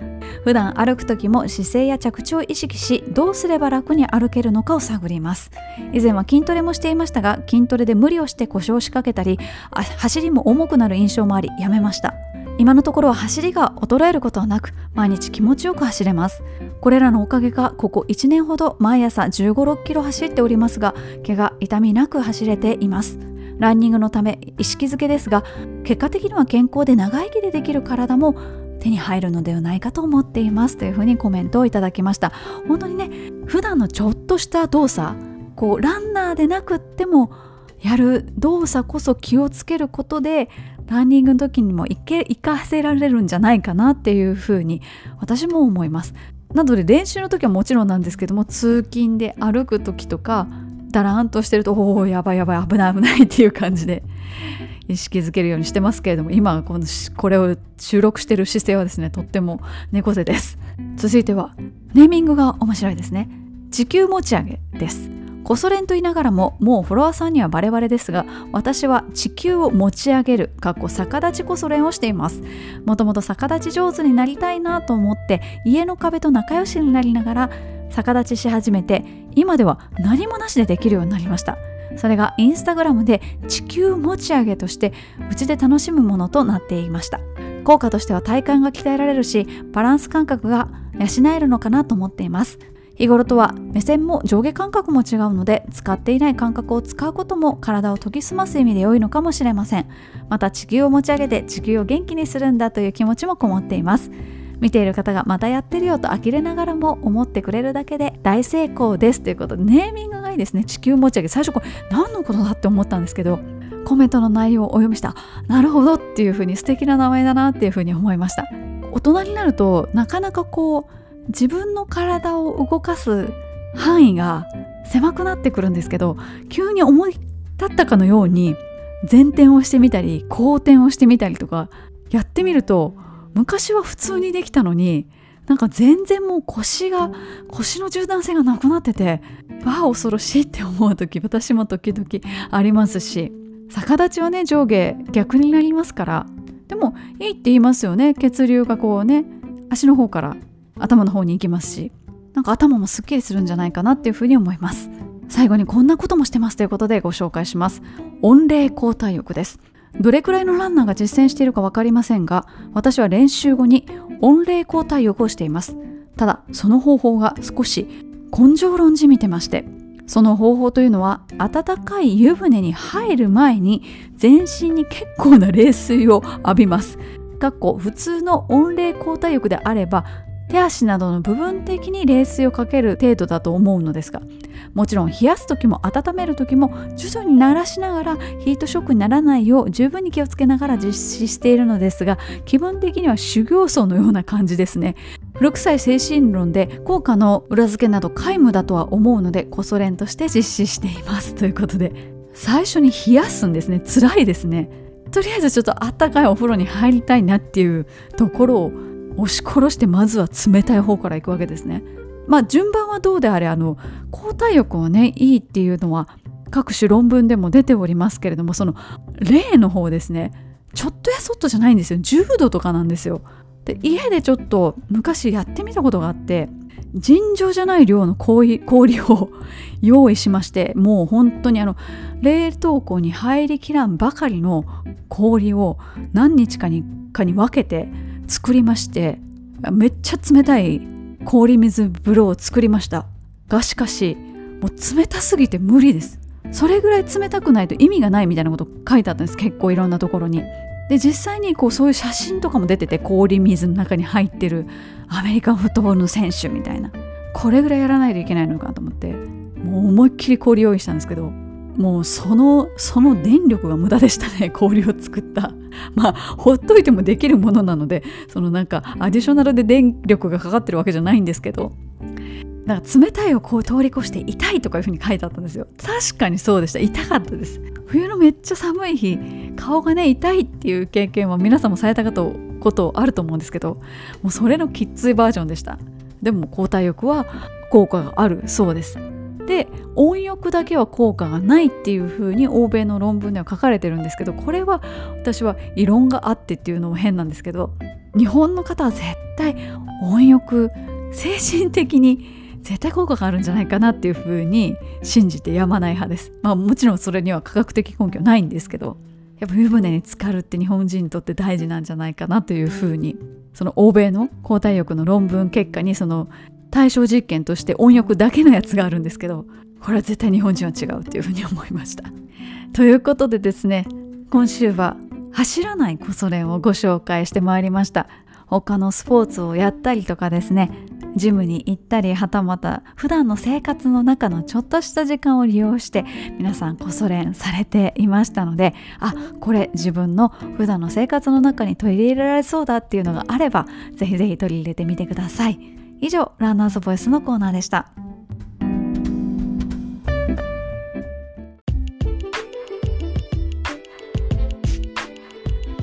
普段歩く時も姿勢や着地を意識しどうすれば楽に歩けるのかを探ります。以前は筋トレもしていましたが筋トレで無理をして故障しかけたり走りも重くなる印象もありやめました。今のところは走りが衰えることはなく毎日気持ちよく走れます。これらのおかげかここ1年ほど毎朝1 5 6キロ走っておりますが怪我痛みなく走れています。ランニングのため意識づけですが結果的には健康で長生きでできる体も手に入るのではないかと思っています。というふうにコメントをいただきました。本当にね普段のちょっとした動作こうランナーでなくってもやる動作こそ気をつけることでランニングの時にも活かせられるんじゃないかなっていうふうに私も思います。なので練習の時はもちろんなんですけども通勤で歩く時とかだらんとしてるとおおやばいやばい危ない危ないっていう感じで意識づけるようにしてますけれども今このこれを収録してる姿勢はですねとっても猫背です。続いてはネーミングが面白いですね。地球持ち上げです。コソ練と言いながらももうフォロワーさんにはバレバレですが私は地球を持ち上げるかっこ逆立ちこそ練をしています。もともと逆立ち上手になりたいなと思って家の壁と仲良しになりながら逆立ちし始めて今では何もなしでできるようになりました。それがインスタグラムで地球持ち上げとしてうちで楽しむものとなっていました。効果としては体幹が鍛えられるしバランス感覚が養えるのかなと思っています。日頃とは目線も上下感覚も違うので使っていない感覚を使うことも体を研ぎ澄ます意味で良いのかもしれません。また地球を持ち上げて地球を元気にするんだという気持ちもこもっています。見ている方がまたやってるよと呆れながらも思ってくれるだけで大成功ですということでネーミングがいいですね。地球持ち上げ最初これ何のことだって思ったんですけどコメントの内容をお読みした。なるほどっていう風に素敵な名前だなっていう風に思いました。大人になるとなかなかこう自分の体を動かす範囲が狭くなってくるんですけど急に思い立ったかのように前転をしてみたり後転をしてみたりとかやってみると昔は普通にできたのになんか全然もう腰が腰の柔軟性がなくなっててわあ恐ろしいって思う時私も時々ありますし逆立ちはね上下逆になりますからでもいいって言いますよね。血流がこうね足の方から頭の方に行きますしなんか頭もすっきりするんじゃないかなっていうふうに思います。最後にこんなこともしてますということでご紹介します。温冷交代浴です。どれくらいのランナーが実践しているか分かりませんが私は練習後に温冷交代浴をしています。ただその方法が少し根性論じみてましてその方法というのは温かい湯船に入る前に全身に結構な冷水を浴びます。かっこ普通の温冷交代浴であれば手足などの部分的に冷水をかける程度だと思うのですがもちろん冷やす時も温める時も徐々に慣らしながらヒートショックにならないよう十分に気をつけながら実施しているのですが気分的には修行僧のような感じですね。古臭い精神論で効果の裏付けなど皆無だとは思うのでこそ練として実施しています。ということで最初に冷やすんですね。辛いですね。とりあえずちょっとあったかいお風呂に入りたいなっていうところを押し殺してまずは冷たい方から行くわけですね。まあ順番はどうであれあの抗体力はねいいっていうのは各種論文でも出ておりますけれどもその例の方ですねちょっとやそっとじゃないんですよ10度とかなんですよ。で家でちょっと昔やってみたことがあって尋常じゃない量の氷氷を用意しましてもう本当にあの冷凍庫に入りきらんばかりの氷を何日かにかに分けて作りましてめっちゃ冷たい氷水風呂を作りました。がしかしもう冷たすぎて無理です。それぐらい冷たくないと意味がないみたいなこと書いてあったんです。結構いろんなところに。で実際にこうそういう写真とかも出てて氷水の中に入ってるアメリカンフットボールの選手みたいな。これぐらいやらないといけないのかと思ってもう思いっきり氷用意したんですけどもうそのその電力が無駄でしたね氷を作った。まあほっといてもできるものなのでそのなんかアディショナルで電力がかかってるわけじゃないんですけど。なんか冷たいをこう通り越して痛いとかいうふうに書いてあったんですよ。確かにそうでした。痛かったです。冬のめっちゃ寒い日顔がね痛いっていう経験は皆さんもされたことあると思うんですけどもうそれのきっついバージョンでした。でも抗体浴は効果があるそうです。で温浴だけは効果がないっていうふうに欧米の論文では書かれてるんですけどこれは私は異論があってっていうのも変なんですけど日本の方は絶対温浴精神的に絶対効果があるんじゃないかなっていうふうに信じてやまない派です。まあもちろんそれには科学的根拠ないんですけどやっぱ湯船に浸かるって日本人にとって大事なんじゃないかなというふうにその欧米の抗体浴の論文結果にその対象実験として温浴だけのやつがあるんですけどこれは絶対日本人は違うっていうふうに思いました。ということでですね今週は走らないコソ練をご紹介してまいりました他のスポーツをやったりとかですねジムに行ったりはたまた普段の生活の中のちょっとした時間を利用して皆さんこそ練されていましたのであこれ自分の普段の生活の中に取り入れられそうだっていうのがあればぜひぜひ取り入れてみてください。以上ランナーズボイスのコーナーでした。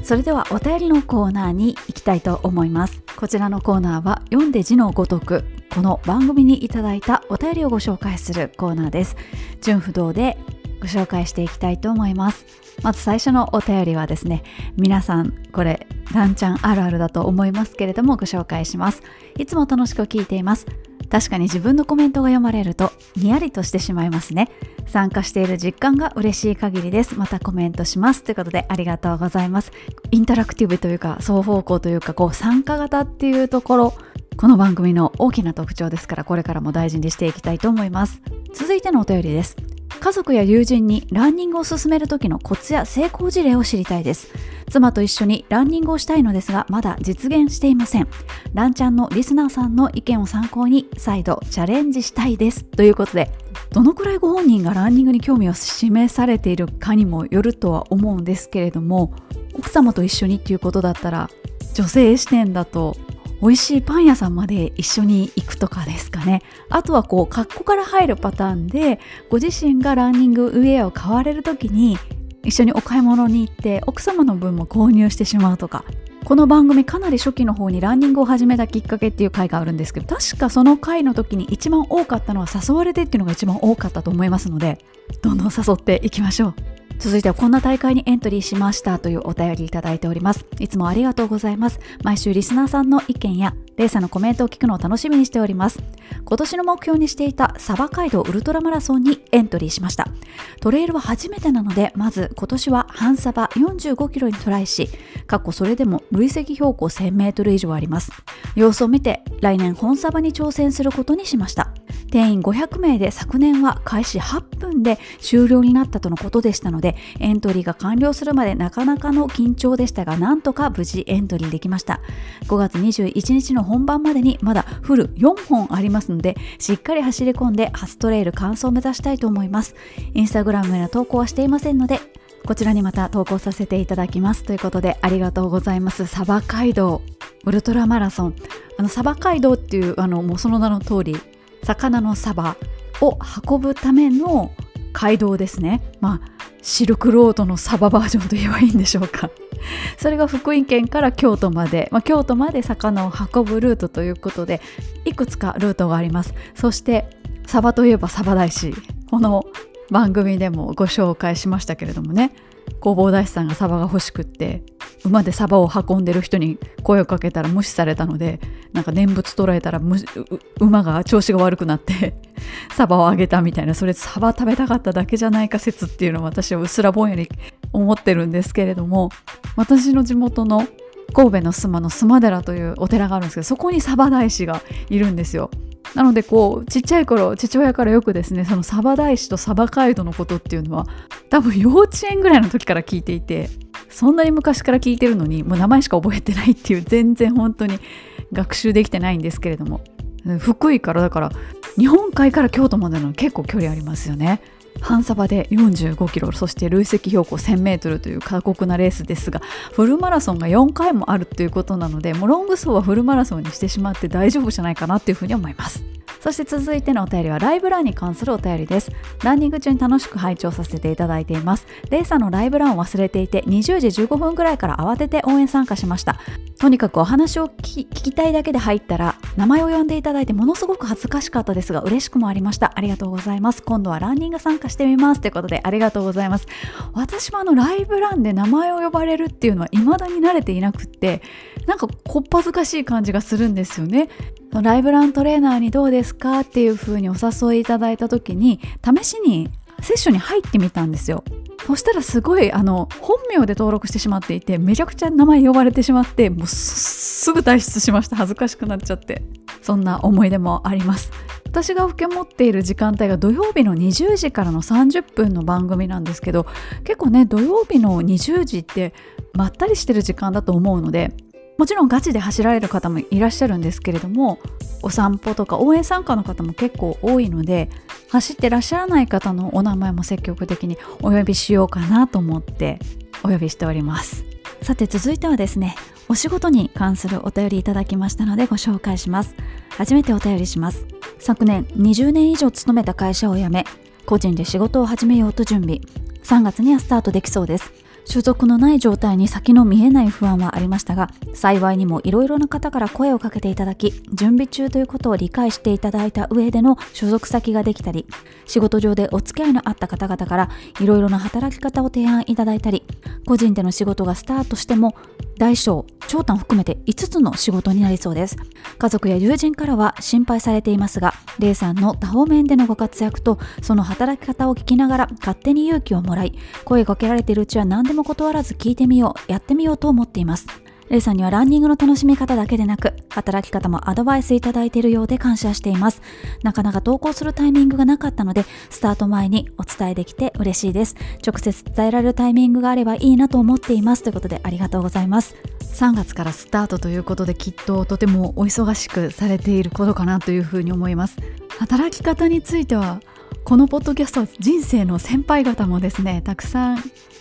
それではお便りのコーナーに行きたいと思います。こちらのコーナーは読んで字のごとくこの番組にいただいたお便りをご紹介するコーナーです。純不動でご紹介していきたいと思います。まず最初のお便りはですね皆さんこれランちゃんあるあるだと思いますけれどもご紹介します。いつも楽しく聞いています。確かに自分のコメントが読まれるとにやりとしてしまいますね。参加している実感が嬉しい限りです。またコメントしますということでありがとうございます。インタラクティブというか双方向というかこう参加型っていうところこの番組の大きな特徴ですからこれからも大事にしていきたいと思います。続いてのお便りです。家族や友人にランニングを進める時のコツや成功事例を知りたいです。妻と一緒にランニングをしたいのですがまだ実現していません。ランちゃんのリスナーさんの意見を参考に再度チャレンジしたいです。ということでどのくらいご本人がランニングに興味を示されているかにもよるとは思うんですけれども奥様と一緒にっていうことだったら女性視点だと美味しいパン屋さんまで一緒に行くとかですかね。あとはこう格好から入るパターンでご自身がランニングウェアを買われる時に一緒にお買い物に行って奥様の分も購入してしまうとか。この番組かなり初期の方にランニングを始めたきっかけっていう回があるんですけど確かその回の時に一番多かったのは誘われてっていうのが一番多かったと思いますのでどんどん誘っていきましょう。続いてはこんな大会にエントリーしましたというお便りいただいております。いつもありがとうございます。毎週リスナーさんの意見やレイさんのコメントを聞くのを楽しみにしております。今年の目標にしていたサバ街道ウルトラマラソンにエントリーしました。トレイルは初めてなのでまず今年は半サバ45キロにトライし過去それでも累積標高1000メートル以上あります。様子を見て来年本サバに挑戦することにしました。定員500名で昨年は開始8分で終了になったとのことでしたのでエントリーが完了するまでなかなかの緊張でしたがなんとか無事エントリーできました。5月21日の本番までにまだフル4本ありますのでしっかり走り込んで初トレイル完走を目指したいと思います。インスタグラムへの投稿はしていませんのでこちらにまた投稿させていただきますということでありがとうございます。サバ街道ウルトラマラソン。あのサバ街道っていうあのもうその名の通り魚のサバを運ぶための街道ですね。まあシルクロードのサババージョンと言えばいいんでしょうか。それが福井県から京都まで、まあ、京都まで魚を運ぶルートということでいくつかルートがあります。そしてサバといえばサバ大師。この番組でもご紹介しましたけれどもね。工房大師さんがサバが欲しくって馬でサバを運んでる人に声をかけたら無視されたのでなんか念仏捉えたら馬が調子が悪くなって サバをあげたみたいなそれサバ食べたかっただけじゃないか説っていうのを私はうっすらぼんやり思ってるんですけれども私の地元の神戸の須磨の須磨寺というお寺があるんですけどそこにサバ大師がいるんですよ。なのでこうちっちゃい頃父親からよくですねそのサバ大師とサバ街道のことっていうのは多分幼稚園ぐらいの時から聞いていてそんなに昔から聞いてるのにもう名前しか覚えてないっていう全然本当に学習できてないんですけれども福井からだから日本海から京都までの結構距離ありますよね。半サバで45キロそして累積標高1000メートルという過酷なレースですがフルマラソンが4回もあるということなのでもうロング走はフルマラソンにしてしまって大丈夫じゃないかなっていうふうに思います。そして続いてのお便りはライブランに関するお便りです。ランニング中に楽しく拝聴させていただいています。レイさんのライブランを忘れていて20時15分ぐらいから慌てて応援参加しました。とにかくお話を聞きたいだけで入ったら名前を呼んでいただいてものすごく恥ずかしかったですが嬉しくもありました。ありがとうございます。今度はランニング参加してみますということでありがとうございます。私もあのライブランで名前を呼ばれるっていうのは未だに慣れていなくってなんかこっぱずかしい感じがするんですよね。ライブラントレーナーにどうですかっていう風にお誘いいただいた時に試しにセッションに入ってみたんですよ。そしたらすごいあの本名で登録してしまっていてめちゃくちゃ名前呼ばれてしまってもうすぐ退出しました。恥ずかしくなっちゃって。そんな思い出もあります。私が受け持っている時間帯が土曜日の20時からの30分の番組なんですけど結構ね土曜日の20時ってまったりしてる時間だと思うのでもちろんガチで走られる方もいらっしゃるんですけれどもお散歩とか応援参加の方も結構多いので走ってらっしゃらない方のお名前も積極的にお呼びしようかなと思ってお呼びしております。さて続いてはですねお仕事に関するお便りいただきましたのでご紹介します。初めてお便りします。昨年20年以上勤めた会社を辞め個人で仕事を始めようと準備。3月にはスタートできそうです。所属のない状態に先の見えない不安はありましたが幸いにもいろいろな方から声をかけていただき準備中ということを理解していただいた上での所属先ができたり仕事上でお付き合いのあった方々からいろいろな働き方を提案いただいたり個人での仕事がスタートしても大小長短含めて5つの仕事になりそうです。家族や友人からは心配されていますがレイさんの多方面でのご活躍とその働き方を聞きながら勝手に勇気をもらい声かけられているうちは何でもも断らず聞いてみようやってみようと思っていますレイさんにはランニングの楽しみ方だけでなく、働き方もアドバイスいただいているようで感謝しています。なかなか投稿するタイミングがなかったので、スタート前にお伝えできて嬉しいです。直接伝えられるタイミングがあればいいなと思っています。ということでありがとうございます。3月からスタートということできっととてもお忙しくされていることかなというふうに思います。働き方についてはこのポッドキャスト人生の先輩方もですねたくさん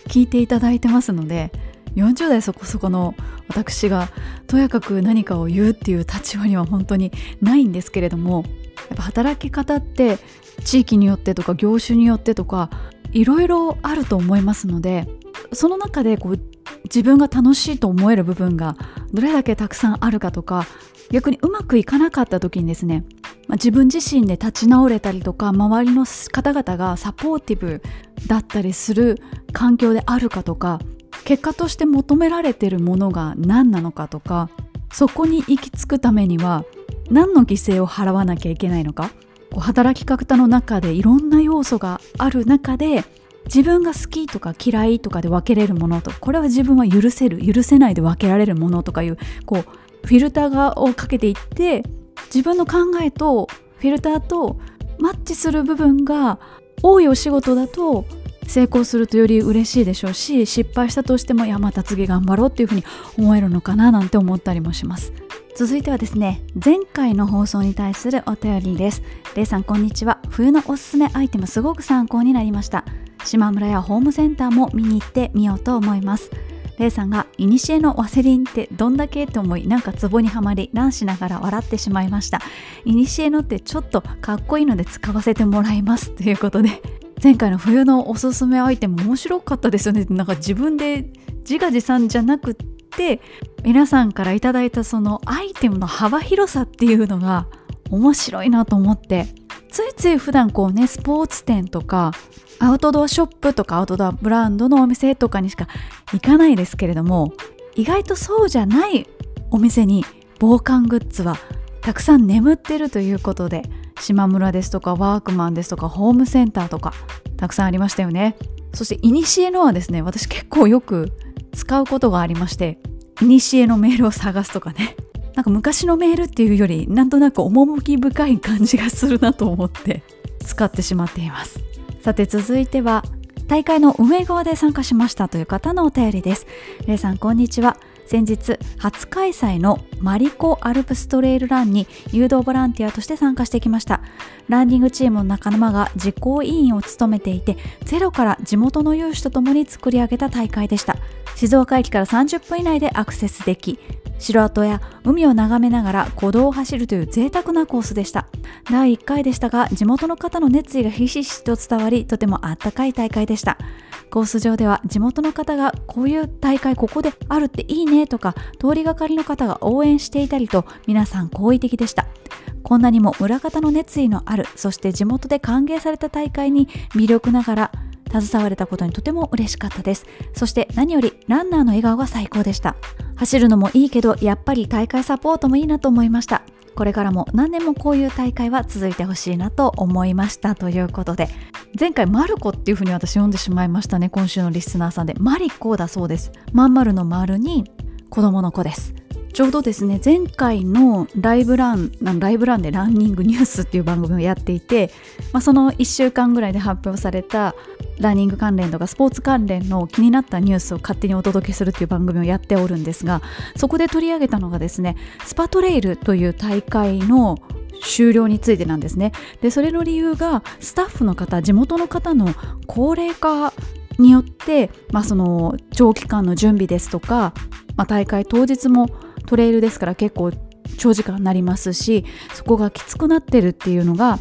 聞いていただいてますので40代そこそこの私がとやかく何かを言うっていう立場には本当にないんですけれどもやっぱ働き方って地域によってとか業種によってとかいろいろあると思いますのでその中でこう自分が楽しいと思える部分がどれだけたくさんあるかとか逆にうまくいかなかった時にですね、まあ、自分自身で立ち直れたりとか周りの方々がサポーティブだったりする環境であるかとか結果として求められてるものが何なのかとかそこに行き着くためには何の犠牲を払わなきゃいけないのかこう働き方の中でいろんな要素がある中で自分が好きとか嫌いとかで分けれるものとこれは自分は許せる許せないで分けられるものとかいうこうフィルターをかけていって自分の考えとフィルターとマッチする部分が多いお仕事だと成功するとより嬉しいでしょうし失敗したとしてもいやまた次頑張ろうっていうふうに思えるのかななんて思ったりもします。続いてはですね前回の放送に対するお便りです。れいさんこんにちは。冬のおすすめアイテムすごく参考になりました。島村やホームセンターも見に行ってみようと思います。レイさんが「いにしえのワセリンってどんだけ?」と思いなんかツボにはまり乱しながら笑ってしまいましたいにしえのってちょっとかっこいいので使わせてもらいますということで前回の冬のおすすめアイテム面白かったですよねなんか自分で自画自賛じゃなくって皆さんから頂いたそのアイテムの幅広さっていうのが面白いなと思ってついつい普段こうねスポーツ店とかアウトドアショップとかアウトドアブランドのお店とかにしか行かないですけれども意外とそうじゃないお店に防寒グッズはたくさん眠ってるということで島村ですとかワークマンですとかホームセンターとかたくさんありましたよね。そしてイニシエのはですね。私結構よく使うことがありましてイニシエのメールを探すとかね。なんか昔のメールっていうよりなんとなく趣深い感じがするなと思って使ってしまっています。さて続いては大会の運営側で参加しましたという方のお便りです。れいさんこんにちは。先日初開催のマリコアルプストレイルランに誘導ボランティアとして参加してきました。ランニングチームの仲間が実行委員を務めていてゼロから地元の有志とともに作り上げた大会でした。静岡駅から30分以内でアクセスでき城跡や海を眺めながら古道を走るという贅沢なコースでした。第1回でしたが地元の方の熱意がひしひしと伝わりとてもあったかい大会でした。コース上では地元の方がこういう大会ここであるっていいねとか通りがかりの方が応援していたりと皆さん好意的でした。こんなにも裏方の熱意のあるそして地元で歓迎された大会に魅力ながら携われたことにとても嬉しかったです。そして何よりランナーの笑顔が最高でした。走るのもいいけどやっぱり大会サポートもいいなと思いました。これからも何年もこういう大会は続いてほしいなと思いました。ということで前回マルコっていうふうに私読んでしまいましたね今週のリスナーさんで。マリコだそうです。まん丸の丸に子供の子です。ちょうどですね前回のライブランライブランでランニングニュースっていう番組をやっていて、まあ、その1週間ぐらいで発表されたランニング関連とかスポーツ関連の気になったニュースを勝手にお届けするっていう番組をやっておるんですがそこで取り上げたのがですねスパトレイルという大会の終了についてなんですね。でそれの理由がスタッフの方地元の方の高齢化によって、まあ、その長期間の準備ですとか、まあ、大会当日もトレイルですから結構長時間になりますしそこがきつくなってるっていうのが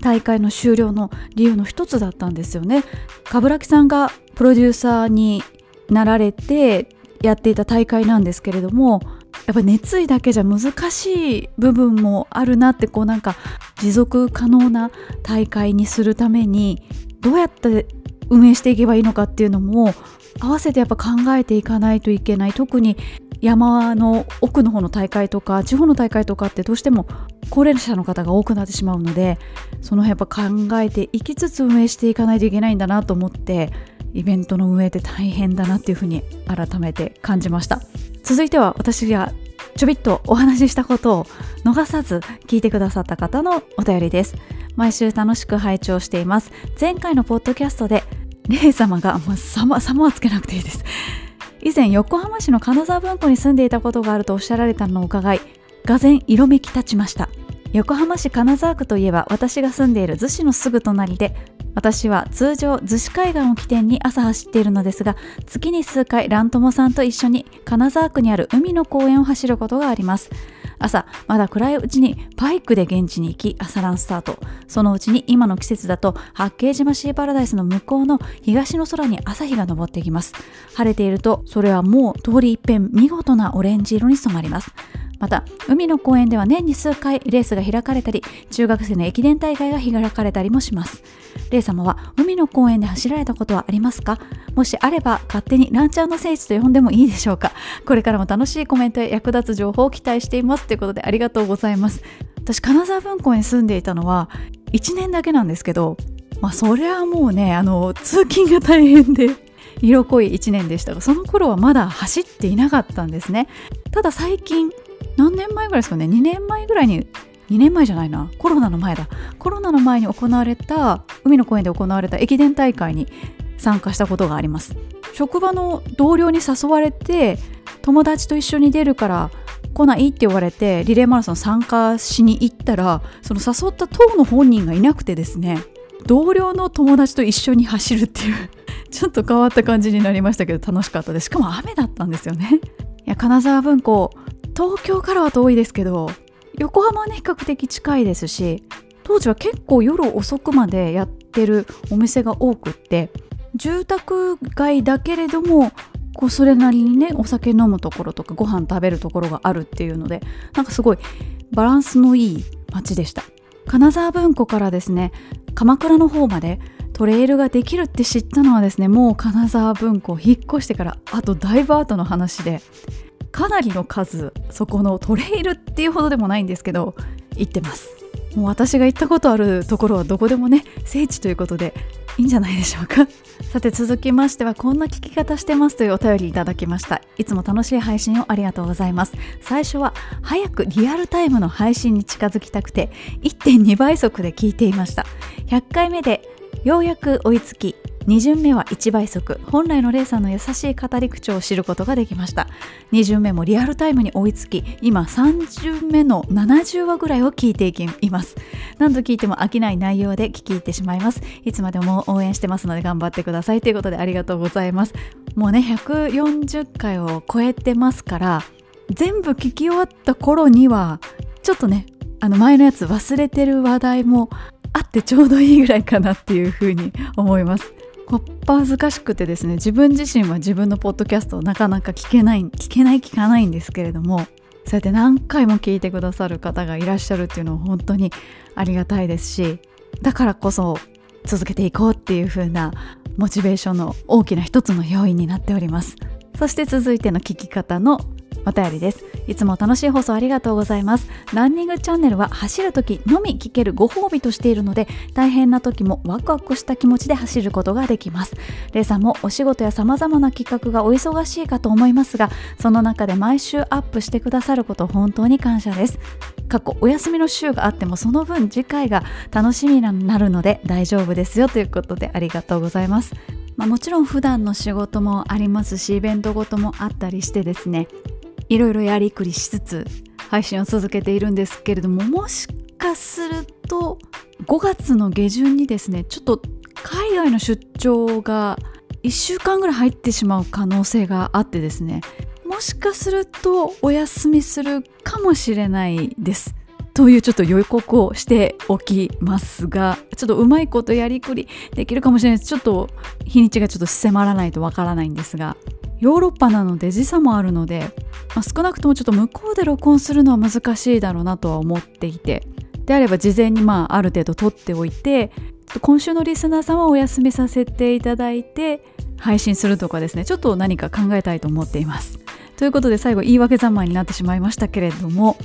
大会の終了の理由の一つだったんですよね。冠城さんがプロデューサーになられてやっていた大会なんですけれどもやっぱ熱意だけじゃ難しい部分もあるなってこうなんか持続可能な大会にするためにどうやって運営していけばいいのかっていうのも合わせてやっぱ考えていかないといけない。特に山の奥の方の大会とか地方の大会とかってどうしても高齢者の方が多くなってしまうのでその辺やっぱ考えていきつつ運営していかないといけないんだなと思ってイベントの運営って大変だなっていうふうに改めて感じました。続いては私がちょびっとお話ししたことを逃さず聞いてくださった方のお便りです。毎週楽しく拝聴しています。前回のポッドキャストでレイ様が、まあ、様様はつけなくていいです。以前横浜市の金沢文庫に住んでいたことがあるとおっしゃられたのを伺いがぜ色めき立ちました。横浜市金沢区といえば私が住んでいる逗子のすぐ隣で私は通常逗子海岸を起点に朝走っているのですが月に数回ラントモさんと一緒に金沢区にある海の公園を走ることがあります。朝まだ暗いうちにバイクで現地に行き朝ランスタート。そのうちに今の季節だと八景島シーパラダイスの向こうの東の空に朝日が昇ってきます。晴れているとそれはもう通り一遍見事なオレンジ色に染まります。また海の公園では年に数回レースが開かれたり中学生の駅伝大会が開かれたりもします。レイ様は海の公園で走られたことはありますか？もしあれば勝手にランチャーの聖地と呼んでもいいでしょうか？これからも楽しいコメントや役立つ情報を期待していますということでありがとうございます。私金沢文庫に住んでいたのは1年だけなんですけどまあそれはもうねあの通勤が大変で色濃い1年でしたがその頃はまだ走っていなかったんですね。ただ最近何年前ぐらいですかね？2年前ぐらいに2年前じゃないな。コロナの前だ。コロナの前に行われた海の公園で行われた駅伝大会に参加したことがあります。職場の同僚に誘われて友達と一緒に出るから来ないって言われてリレーマラソン参加しに行ったらその誘った当の本人がいなくてですね同僚の友達と一緒に走るっていう ちょっと変わった感じになりましたけど楽しかったです。しかも雨だったんですよね。いや金沢文庫東京からは遠いですけど横浜はね比較的近いですし当時は結構夜遅くまでやってるお店が多くって住宅街だけれどもこうそれなりにねお酒飲むところとかご飯食べるところがあるっていうのでなんかすごいバランスのいい街でした。金沢文庫からですね鎌倉の方までトレイルができるって知ったのはですねもう金沢文庫を引っ越してからあとだいぶ後の話でかなりの数そこのトレイルっていうほどでもないんですけど行ってます。もう私が行ったことあるところはどこでもね聖地ということでいいんじゃないでしょうか。さて続きましてはこんな聞き方してますというお便りいただきました。いつも楽しい配信をありがとうございます。最初は早くリアルタイムの配信に近づきたくて1.2倍速で聞いていました。100回目でようやく追いつき2巡目は1倍速。本来のレイさんの優しい語り口調を知ることができました。2巡目もリアルタイムに追いつき今3巡目の70話ぐらいを聞いています。何度聞いても飽きない内容で聞き入ってしまいます。いつまでも応援してますので頑張ってくださいということでありがとうございます。もうね140回を超えてますから全部聞き終わった頃にはちょっとねあの前のやつ忘れてる話題もあってちょうどいいぐらいかなっていうふうに思います。っぱ恥ずかしくてですね自分自身は自分のポッドキャストをなかなか聞けない聞けない聞かないんですけれどもそうやって何回も聞いてくださる方がいらっしゃるっていうのは本当にありがたいですしだからこそ続けていこうっていう風なモチベーションの大きな一つの要因になっております。そして続いての聞き方のお便りです。いつも楽しい放送ありがとうございます。ランニングチャンネルは走る時のみ聞けるご褒美としているので大変な時もワクワクした気持ちで走ることができます。レイさんもお仕事や様々な企画がお忙しいかと思いますがその中で毎週アップしてくださること本当に感謝です。過去お休みの週があってもその分次回が楽しみになるので大丈夫ですよということでありがとうございます。まあ、もちろん普段の仕事もありますしイベントごともあったりしてですねいろいろやりくりしつつ配信を続けているんですけれどももしかすると5月の下旬にですねちょっと海外の出張が1週間ぐらい入ってしまう可能性があってですねもしかするとお休みするかもしれないです。というちょっと予告をしておきますがちょっとうまいことやりくりできるかもしれないです。ちょっと日にちがちょっと迫らないとわからないんですがヨーロッパなので時差もあるので、まあ、少なくともちょっと向こうで録音するのは難しいだろうなとは思っていてであれば事前にまあある程度撮っておいて今週のリスナーさんはお休みさせていただいて配信するとかですねちょっと何か考えたいと思っています。ということで最後言い訳三昧になってしまいましたけれども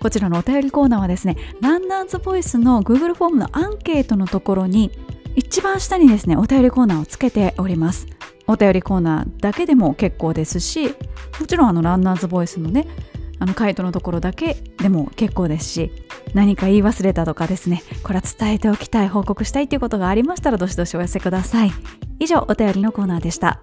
こちらのお便りコーナーはですねランナーズボイスの Google フォームのアンケートのところに一番下にですねお便りコーナーをつけております。お便りコーナーだけでも結構ですしもちろんあのランナーズボイスのねあの回答のところだけでも結構ですし何か言い忘れたとかですねこれは伝えておきたい報告したいということがありましたらどしどしお寄せください。以上お便りのコーナーでした。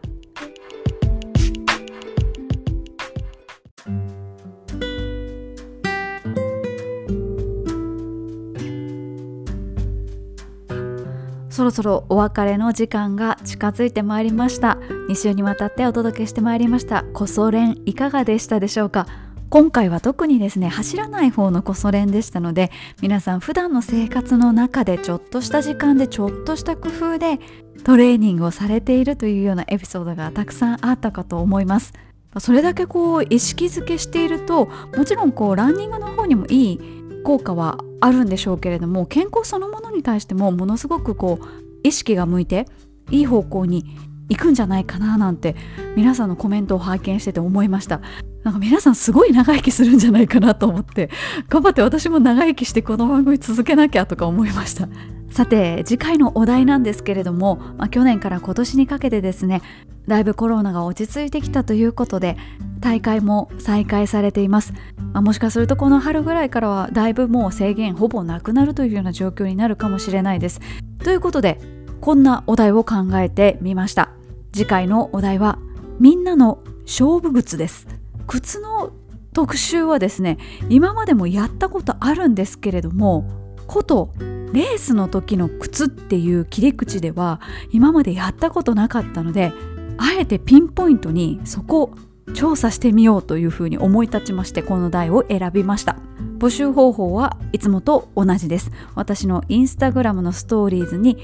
そろそろお別れの時間が近づいてまいりました。2週にわたってお届けしてまいりました。コソ練いかがでしたでしょうか？今回は特にですね走らない方のコソ練でしたので皆さん普段の生活の中でちょっとした時間でちょっとした工夫でトレーニングをされているというようなエピソードがたくさんあったかと思います。それだけこう意識づけしているともちろんこうランニングの方にもいい効果はあるんでしょうけれども健康そのものに対してもものすごくこう意識が向いていい方向に行くんじゃないかななんて皆さんのコメントを拝見してて思いました。なんか皆さんすごい長生きするんじゃないかなと思って頑張って私も長生きしてこの番組続けなきゃとか思いました。さて次回のお題なんですけれども、まあ、去年から今年にかけてですねだいぶコロナが落ち着いてきたということで大会も再開されています、まあ、もしかするとこの春ぐらいからはだいぶもう制限ほぼなくなるというような状況になるかもしれないです。ということでこんなお題を考えてみました。次回のお題はみんなの勝負靴です。靴の特集はですね今までもやったことあるんですけれどもことレースの時の靴っていう切り口では今までやったことなかったのであえてピンポイントにそこを調査してみようというふうに思い立ちましてこの題を選びました。募集方法はいつもと同じです。私のインスタグラムのストーリーズに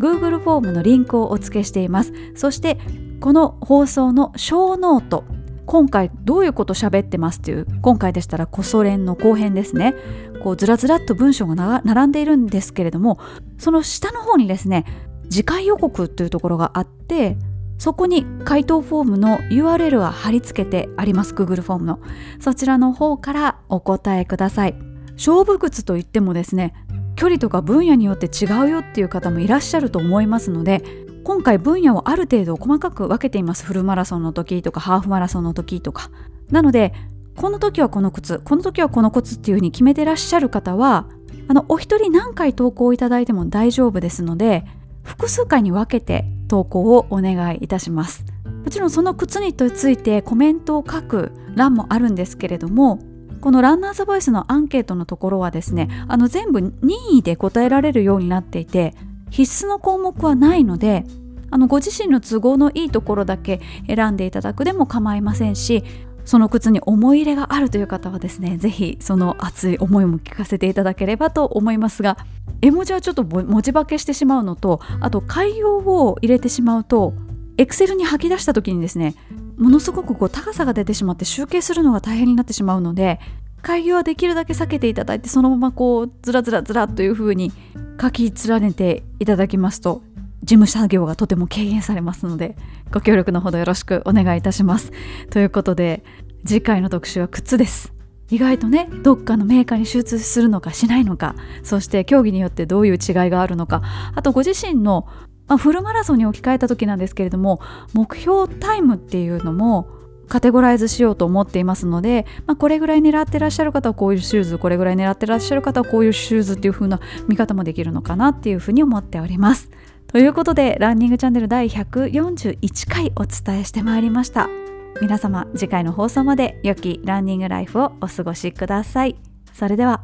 Google フォームのリンクをお付けしています。そしてこの放送のショーノート今回どういうこと喋ってますっていう今回でしたらコソ練の後編ですね。こうずらずらっと文章が並んでいるんですけれどもその下の方にですね次回予告というところがあってそこに回答フォームの URL が貼り付けてあります Google フォームの。そちらの方からお答えください。勝負靴といってもですね距離とか分野によって違うよっていう方もいらっしゃると思いますので今回分野をある程度細かく分けています。フルマラソンの時とかハーフマラソンの時とか。なのでこの時はこの靴。この時はこの靴っていう風に決めてらっしゃる方はあのお一人何回投稿いただいても大丈夫ですので複数回に分けて投稿をお願いいたします。もちろんその靴についてコメントを書く欄もあるんですけれどもこのランナーズボイスのアンケートのところはですねあの全部任意で答えられるようになっていて必須の項目はないのであのご自身の都合のいいところだけ選んでいただくでも構いませんしその靴に思い入れがあるという方はですね是非その熱い思いも聞かせていただければと思いますが絵文字はちょっと文字化けしてしまうのとあと海洋を入れてしまうとエクセルに吐き出した時にですねものすごくこう高さが出てしまって集計するのが大変になってしまうので開業はできるだけ避けていただいてそのままこうずらずらずらというふうに書き連ねていただきますと事務作業がとても軽減されますのでご協力のほどよろしくお願いいたします。ということで次回の特集は靴です。意外とねどっかのメーカーに集中するのかしないのかそして競技によってどういう違いがあるのかあとご自身のまあ、フルマラソンに置き換えた時なんですけれども目標タイムっていうのもカテゴライズしようと思っていますので、まあ、これぐらい狙ってらっしゃる方はこういうシューズこれぐらい狙ってらっしゃる方はこういうシューズっていう風な見方もできるのかなっていうふうに思っております。ということでランニングチャンネル第141回お伝えしてまいりました。皆様次回の放送まで良きランニングライフをお過ごしください。それでは